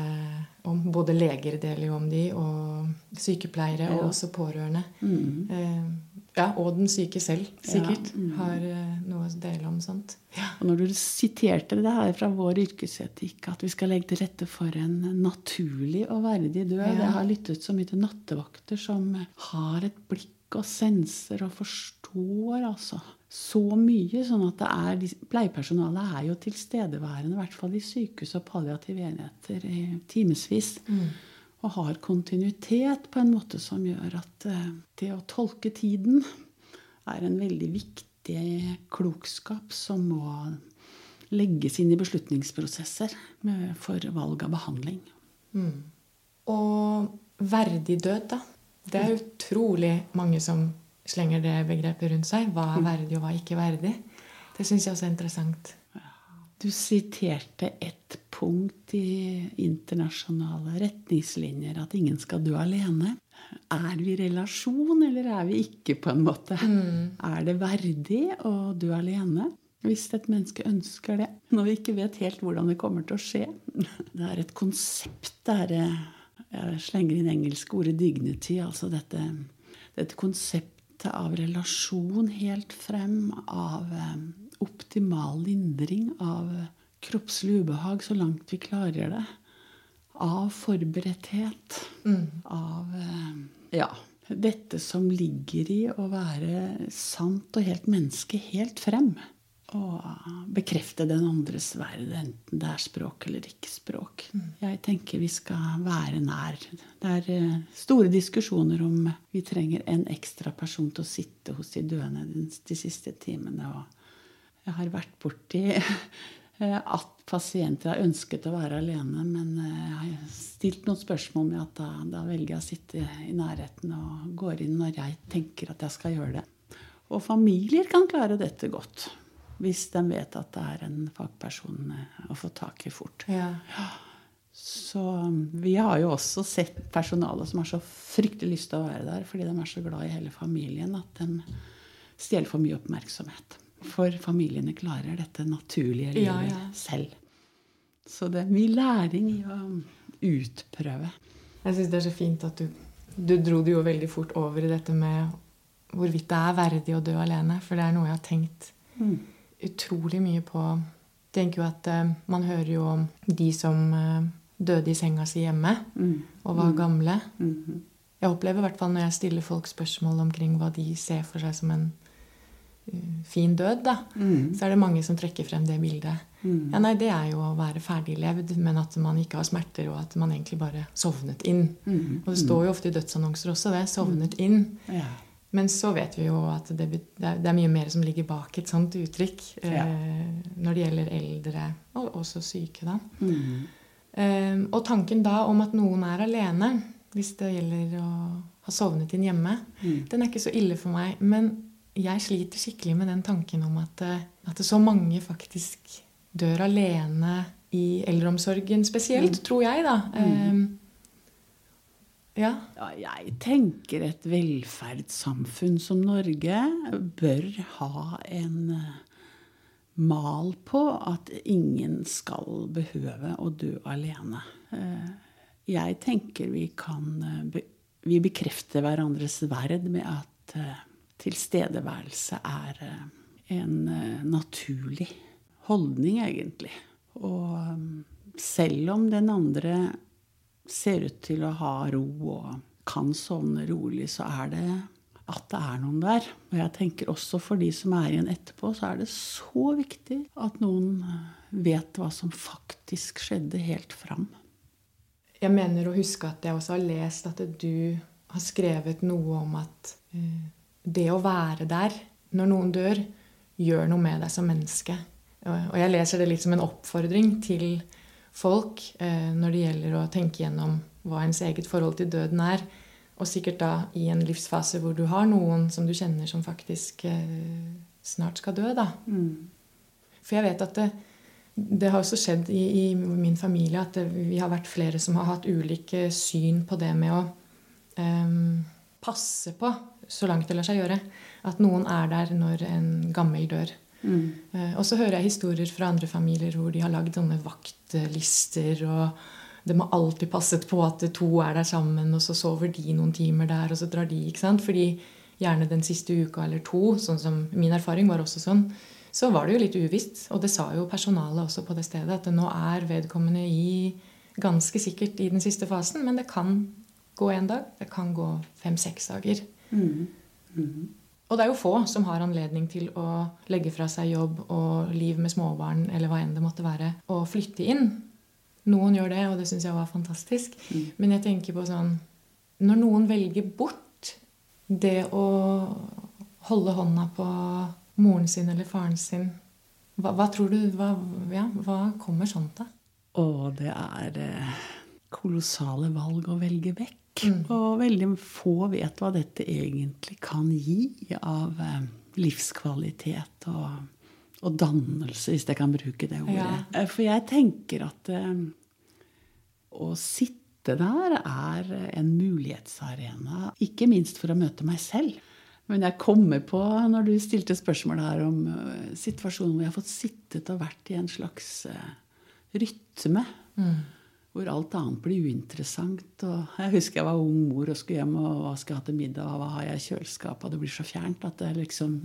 om. Både leger deler jo om de, og sykepleiere, ja. og også pårørende. Mm. Eh, ja, og den syke selv sikkert ja. har noe å dele om sånt. Ja. Og når du siterte det her fra vår yrkesetikk, at vi skal legge til rette for en naturlig og verdig død. Jeg har lyttet så mye til nattevakter som har et blikk og senser og forstår altså så mye. sånn at det er, Pleiepersonalet er jo tilstedeværende, i hvert fall i sykehus og palliative enheter, i timevis. Mm. Og har kontinuitet på en måte som gjør at eh, det å tolke tiden er en veldig viktig viktig klokskap som må legges inn i beslutningsprosesser for valg av behandling. Mm. Og verdig død, da? Det er utrolig mange som slenger det begrepet rundt seg. Hva er verdig, og hva er ikke verdig? Det syns jeg også er interessant. Du siterte et punkt i internasjonale retningslinjer at ingen skal dø alene. Er vi i relasjon, eller er vi ikke, på en måte? Mm. Er det verdig å dø alene? Hvis et menneske ønsker det. Når vi ikke vet helt hvordan det kommer til å skje. Det er et konsept der Jeg slenger inn engelske ordet 'dignity'. Altså dette, dette konseptet av relasjon helt frem, av um, optimal lindring, av kroppslig ubehag så langt vi klarer det av forberedthet. Mm. Av eh, ja, dette som ligger i å være sant og helt menneske helt frem. Og bekrefte den andres verd, enten det er språk eller ikke språk. Mm. Jeg tenker vi skal være nær. Det er eh, store diskusjoner om vi trenger en ekstra person til å sitte hos de døende de siste timene. Og jeg har vært borti Eh, at pasienter har ønsket å være alene. Men eh, jeg har stilt noen spørsmål med at da, da, velger jeg å sitte i nærheten og går inn når jeg tenker at jeg skal gjøre det. Og familier kan klare dette godt. Hvis de vet at det er en fagperson eh, å få tak i fort. Ja. Så vi har jo også sett personale som har så fryktelig lyst til å være der fordi de er så glad i hele familien at de stjeler for mye oppmerksomhet. For familiene klarer dette naturlige livet ja, ja. selv. Så det er mye læring i å utprøve. Jeg syns det er så fint at du, du dro det jo veldig fort over i dette med hvorvidt det er verdig å dø alene. For det er noe jeg har tenkt mm. Utrolig mye på. Jeg tenker jo at uh, Man hører jo om de som uh, døde i senga si hjemme mm. og var mm. gamle. -hmm. Jeg opplever i hvert fall når jeg stiller folk spørsmål omkring hva de ser for seg som en uh, fin død, da, Mm. så er det mange som trekker frem det bildet. Mm. Ja, nei, Det er jo å være ferdiglevd, men at man ikke har smerter, og at man egentlig bare sovnet inn. Mm. Og det står jo ofte i dødsannonser også det. Sovnet inn. Ja. Men så vet vi jo at det, det, er, mye mer som ligger bak et sånt uttrykk Ja. eh, når det gjelder eldre, og også syke, da. Mm. Eh, og tanken da om at noen er alene, hvis det gjelder å ha sovnet inn hjemme, Mm. den er ikke så ille for meg. Men jeg sliter skikkelig med den tanken om at, eh, at så mange faktisk dør alene i eldreomsorgen spesielt, tror jeg, da. Eh, ja. Jeg tenker et velferdssamfunn som Norge bør ha en eh, mal på at ingen skal behøve å dø alene. Eh, Jeg tenker vi kan eh, Vi bekrefter hverandres verd med at tilstedeværelse er en naturlig holdning, egentlig. Og selv om den andre ser ut til å ha ro og kan sovne rolig, så er det at det er noen der. Og jeg tenker også for de som er igjen etterpå, så er det så viktig at noen vet hva som faktisk skjedde helt fram. Jeg mener å huske at jeg også har lest at du har skrevet noe om at eh, det å være der når noen dør, gjør noe med deg som menneske. Og jeg leser det litt som en oppfordring til folk eh, når det gjelder å tenke gjennom hva ens eget forhold til døden er. Og sikkert da i en livsfase hvor du har noen som du kjenner som faktisk eh, snart skal dø. da. For jeg vet at det, det har også skjedd i, i min familie at det, vi har vært flere som har hatt ulike syn på det med å em, passe på, så langt det lar seg gjøre, at noen er der når en gammel dør. Eh, og så hører jeg historier fra andre familier hvor de har lagd sånne vaktlister, og de har alltid passet på at to er der sammen, og så sover de noen timer der, og så drar de. ikke sant? Fordi gjerne den siste uka eller to, sånn som min erfaring var også sånn, så var det jo litt uvisst. Og det sa jo personalet også på det stedet, at nå er vedkommende i ganske sikkert i den siste fasen, men det kan gå én dag, det kan gå fem-seks dager. Og det er jo få som har anledning til å legge fra seg jobb og liv med småbarn eller hva enn det måtte være, og flytte inn. Noen gjør det, og det syns jeg var fantastisk. Men jeg tenker på sånn Når noen velger bort det å holde hånda på moren sin eller faren sin, hva, hva tror du hva, ja, hva kommer sånt av? Å, det er eh, kolossale valg å velge vekk. Mm. Og veldig få vet hva dette egentlig kan gi av eh, livskvalitet og, og dannelse, hvis jeg kan bruke det ordet. Ja. Eh, For jeg tenker at eh, å sitte der er en mulighetsarena, ikke minst for å møte meg selv. Men jeg kommer på, når du stilte spørsmål her om situasjonen hvor jeg har fått sittet og vært i en slags rytme rytme. Hvor alt annet blir uinteressant. Og jeg husker jeg var ung mor og skulle hjem og hva skal jeg ha til middag, og hva har jeg i kjøleskapet? Det blir så fjernt at det liksom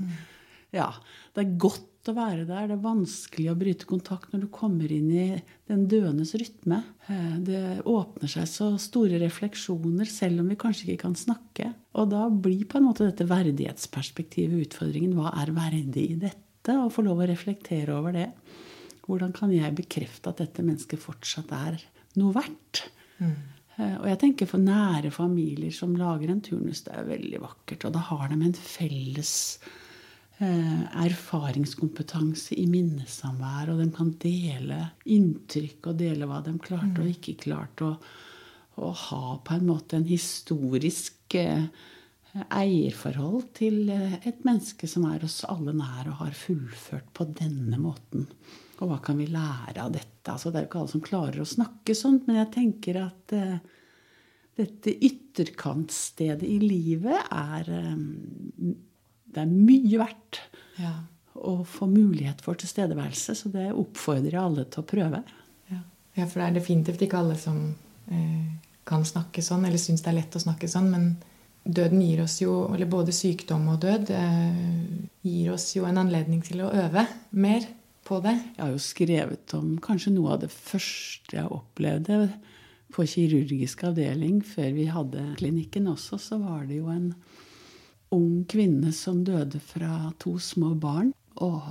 Ja. Det er godt å være der. Det er vanskelig å bryte kontakt når du kommer inn i den døendes rytme. Eh, Det åpner seg så store refleksjoner, selv om vi kanskje ikke kan snakke. Og da blir på en måte dette verdighetsperspektivet utfordringen. Hva er verdig i dette? Og få lov å reflektere over det. Hvordan kan jeg bekrefte at dette mennesket fortsatt er noe verdt? Mm. Og jeg tenker for nære familier som lager en turnus, det er veldig vakkert. Og da har de en felles eh, erfaringskompetanse i minnesamvær, og de kan dele inntrykk og dele hva de klarte og ikke klarte. Og, og ha på en måte en historisk eh, eierforhold til eh, et menneske som er oss alle nær og har fullført på denne måten. Og hva kan vi lære av dette? Altså, det er jo ikke alle som klarer å snakke sånt, men jeg tenker at eh, dette ytterkantstedet i livet er eh, Det er mye verdt Ja. å få mulighet for tilstedeværelse, så det oppfordrer jeg alle til å prøve. Ja. ja, for det er definitivt ikke alle som eh, kan snakke sånn, eller syns det er lett å snakke sånn. Men døden gir oss jo, eller både sykdom og død, eh, gir oss jo en anledning til å øve mer på det. Jeg har jo skrevet om kanskje noe av det første jeg opplevde på kirurgisk avdeling, før vi hadde klinikken også, så var det jo en ung kvinne som døde fra to små barn. Og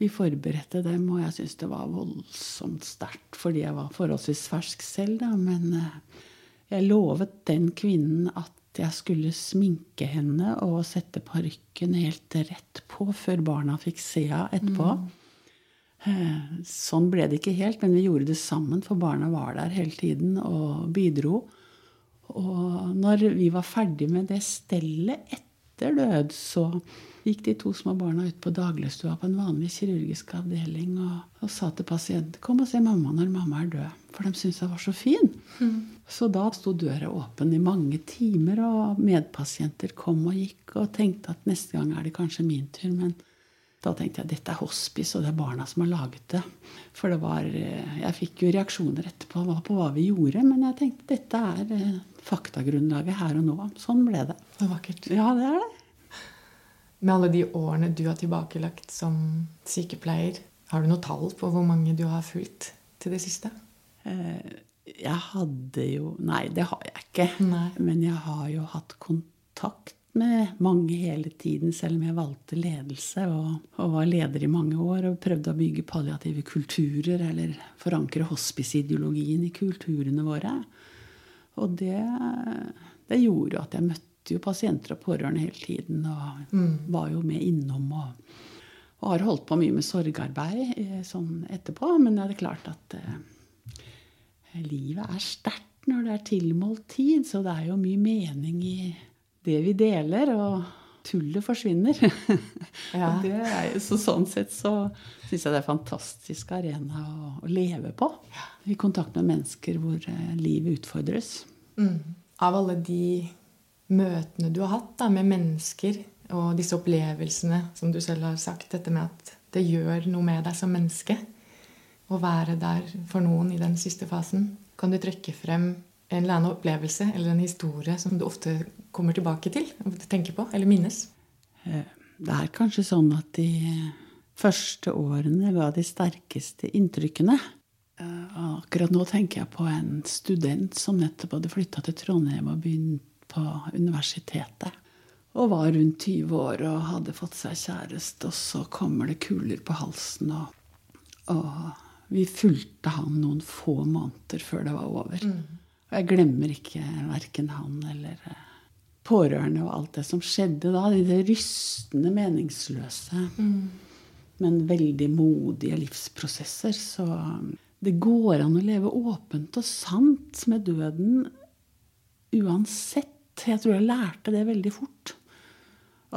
vi forberedte dem, og jeg syntes det var voldsomt sterkt fordi jeg var forholdsvis fersk selv, da. Men eh, jeg lovet den kvinnen at jeg skulle sminke henne og sette parykken helt rett på før barna fikk se henne etterpå. Mm. Sånn ble det ikke helt, men vi gjorde det sammen, for barna var der hele tiden og bidro. Og når vi var ferdig med det stellet etter død, så gikk de to små barna ut på dagligstua på en vanlig kirurgisk avdeling og, og sa til pasienten 'Kom og se mamma når mamma er død'. For de syntes jeg var så fin. Mm. Så da sto døra åpen i mange timer, og medpasienter kom og gikk og tenkte at neste gang er det kanskje min tur. Men da tenkte jeg dette er hospice, og det er barna som har laget det. For det var eh, Jeg fikk jo reaksjoner etterpå på hva vi gjorde, men jeg tenkte dette er eh, faktagrunnlaget her og nå. Sånn ble det. Så vakkert. Ja, det er det. Med alle de årene du har tilbakelagt som sykepleier, har du noe tall på hvor mange du har fulgt til det siste? Eh, jeg hadde jo Nei, det har jeg ikke. Nei. Men jeg har jo hatt kontakt med mange hele tiden, selv om jeg valgte ledelse og, og, var leder i mange år og prøvde å bygge palliative kulturer eller forankre hospiceideologien i kulturene våre. Og det, det gjorde at jeg møtte jo pasienter og pårørende hele tiden og mm. var jo med innom og, og, har holdt på mye med sorgarbeid eh, sånn etterpå. Men det er klart at eh, livet er sterkt når det er tilmålt tid, så det er jo mye mening i det vi deler, og tullet forsvinner. Ja. er, så sånn sett så syns jeg det er en fantastisk arena å, å leve på. Ja. I kontakt med mennesker hvor eh, livet utfordres. Mm. Av alle de møtene du har hatt da, med mennesker, og disse opplevelsene som du selv har sagt, dette med at det gjør noe med deg som menneske å være der for noen i den siste fasen, kan du trekke frem en eller annen opplevelse eller en historie som du ofte kommer tilbake til, tenker på eller minnes? Eh, det er kanskje sånn at de første årene var de sterkeste inntrykkene. Eh, akkurat nå tenker jeg på en student som nettopp hadde flytta til Trondheim og begynt på universitetet. Og var rundt 20 år og hadde fått seg kjæreste, og så kommer det kuler på halsen. Og, og vi fulgte han noen få måneder før det var over. Mm. Og jeg glemmer ikke verken han eller eh, pårørende og alt det som skjedde da. De rystende, meningsløse, mm. men veldig modige livsprosesser. Så um, det går an å leve åpent og sant med døden uansett. Jeg tror jeg lærte det veldig fort.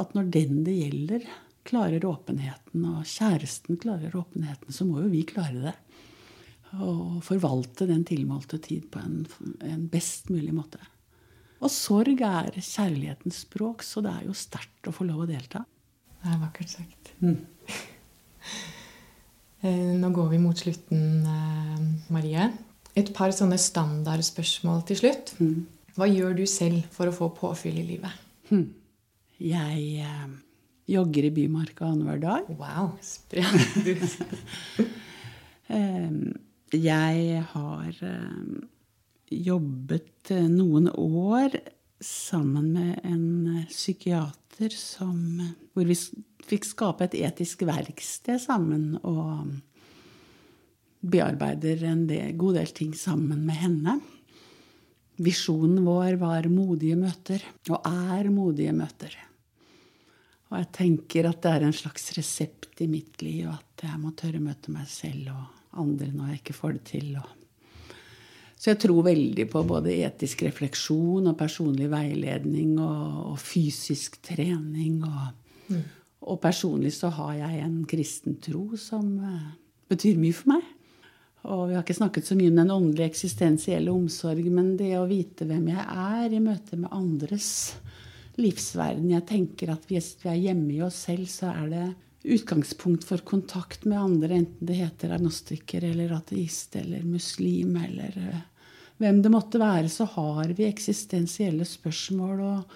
At når den det gjelder, klarer åpenheten, og kjæresten klarer åpenheten, så må jo vi klare det og forvalte den tilmålte tid på en, en, best mulig måte. Og sorg er kjærlighetens språk, så det er jo sterkt å få lov å delta. Det er vakkert sagt. Mm. Eh, nå går vi mot slutten, eh, Marie. Et par sånne standardspørsmål til slutt. Mm. Hva gjør du selv for å få påfyll i livet? Hm. Jeg eh, jogger i Bymarka annenhver dag. Wow, sprø. um, Jeg har eh, jobbet eh, noen år sammen med en eh, psykiater som, hvor vi fikk skape et etisk verksted sammen og bearbeider en del, god del ting sammen med henne. Visjonen vår var modige møter, og er modige møter. Og jeg tenker at det er en slags resept i mitt liv at jeg må tørre møte meg selv og andre når jeg ikke får det til. Så jeg tror veldig på både etisk refleksjon og personlig veiledning og, og fysisk trening. Og, mm. og, personlig så har jeg en kristen tro som uh, betyr mye for meg. Og vi har ikke snakket så mye om den åndelige eksistensielle omsorg, men det å vite hvem jeg er i møte med andres livsverden Jeg tenker at hvis vi er hjemme i oss selv, så er det utgangspunkt for kontakt med andre, enten det heter agnostiker eller ateist eller muslim eller uh, hvem det måtte være, så har vi eksistensielle spørsmål og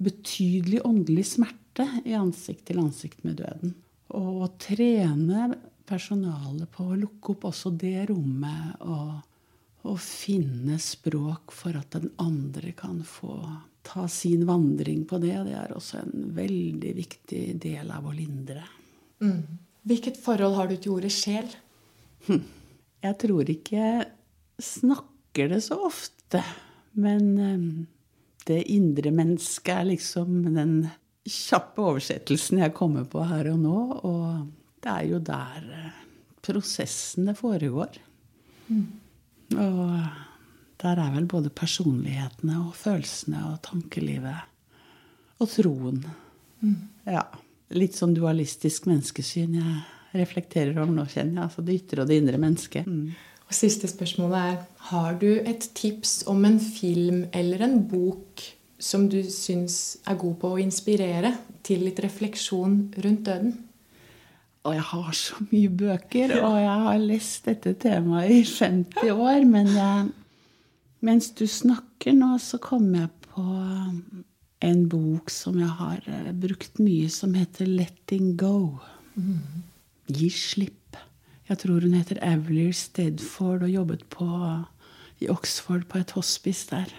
betydelig åndelig smerte i ansikt til ansikt med døden. Og å trene personalet på å lukke opp også det rommet og, og finne språk for at den andre kan få ta sin vandring på det. Det er også en veldig viktig del av å lindre. Mm. Hvilket forhold har du til ordet sjel? Hm. Jeg tror ikke jeg snakker det så ofte. Men um, det indre mennesket er liksom den kjappe oversettelsen jeg kommer på her og nå. Og det er jo der uh, prosessene foregår. Mm. Og der er vel både personlighetene og følelsene og tankelivet og troen. Mm. Ja. Litt sånn dualistisk menneskesyn jeg reflekterer om nå, kjenner jeg. Altså det ytre og det indre mennesket. Mm. Og Siste spørsmålet er Har du et tips om en film eller en bok som du syns er god på å inspirere til litt refleksjon rundt døden? Og jeg har så mye bøker, og jeg har lest dette temaet i 50 år. Men jeg mens du snakker nå, så kommer jeg på en bok som jeg har eh, brukt mye, som heter 'Letting Go'. Mm. Gi slipp. Jeg tror hun heter Avlier Stedford og jobbet på, i Oxford på et hospice der.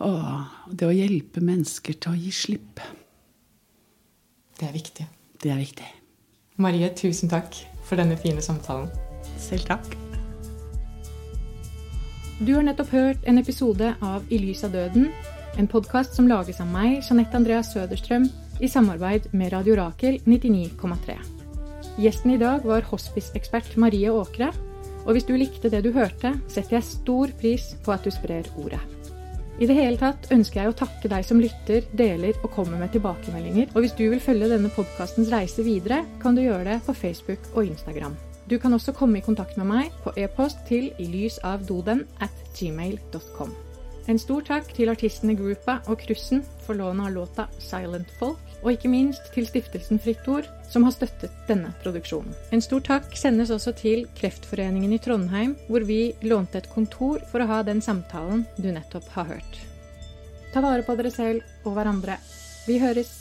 Og det å hjelpe mennesker til å gi slipp. Det er viktig. Det er viktig. Marie, tusen takk for denne fine samtalen. Selv takk. Du har nettopp hørt en episode av I lys av døden, en podkast som lages av meg, Jeanette Andreas Søderstrøm, i samarbeid med Radio Rakel 99,3. Gjesten i dag var hospiceekspert Marie Åkre. Og hvis du likte det du hørte, setter jeg stor pris på at du sprer ordet. I det hele tatt ønsker jeg å takke deg som lytter, deler og kommer med tilbakemeldinger. Og hvis du vil følge denne podkastens reise videre, kan du gjøre det på Facebook og Instagram. Du kan også komme i kontakt med meg på e-post til lysavdoden at gmail.com. En stor takk til artistene Groupa og Krussen for lånet av låta Silent Folk, og ikke minst til stiftelsen Fritt Ord, som har støttet denne produksjonen. En stor takk sendes også til Kreftforeningen i Trondheim, hvor vi lånte et kontor for å ha den samtalen du nettopp har hørt. Ta vare på dere selv og hverandre. Vi høres!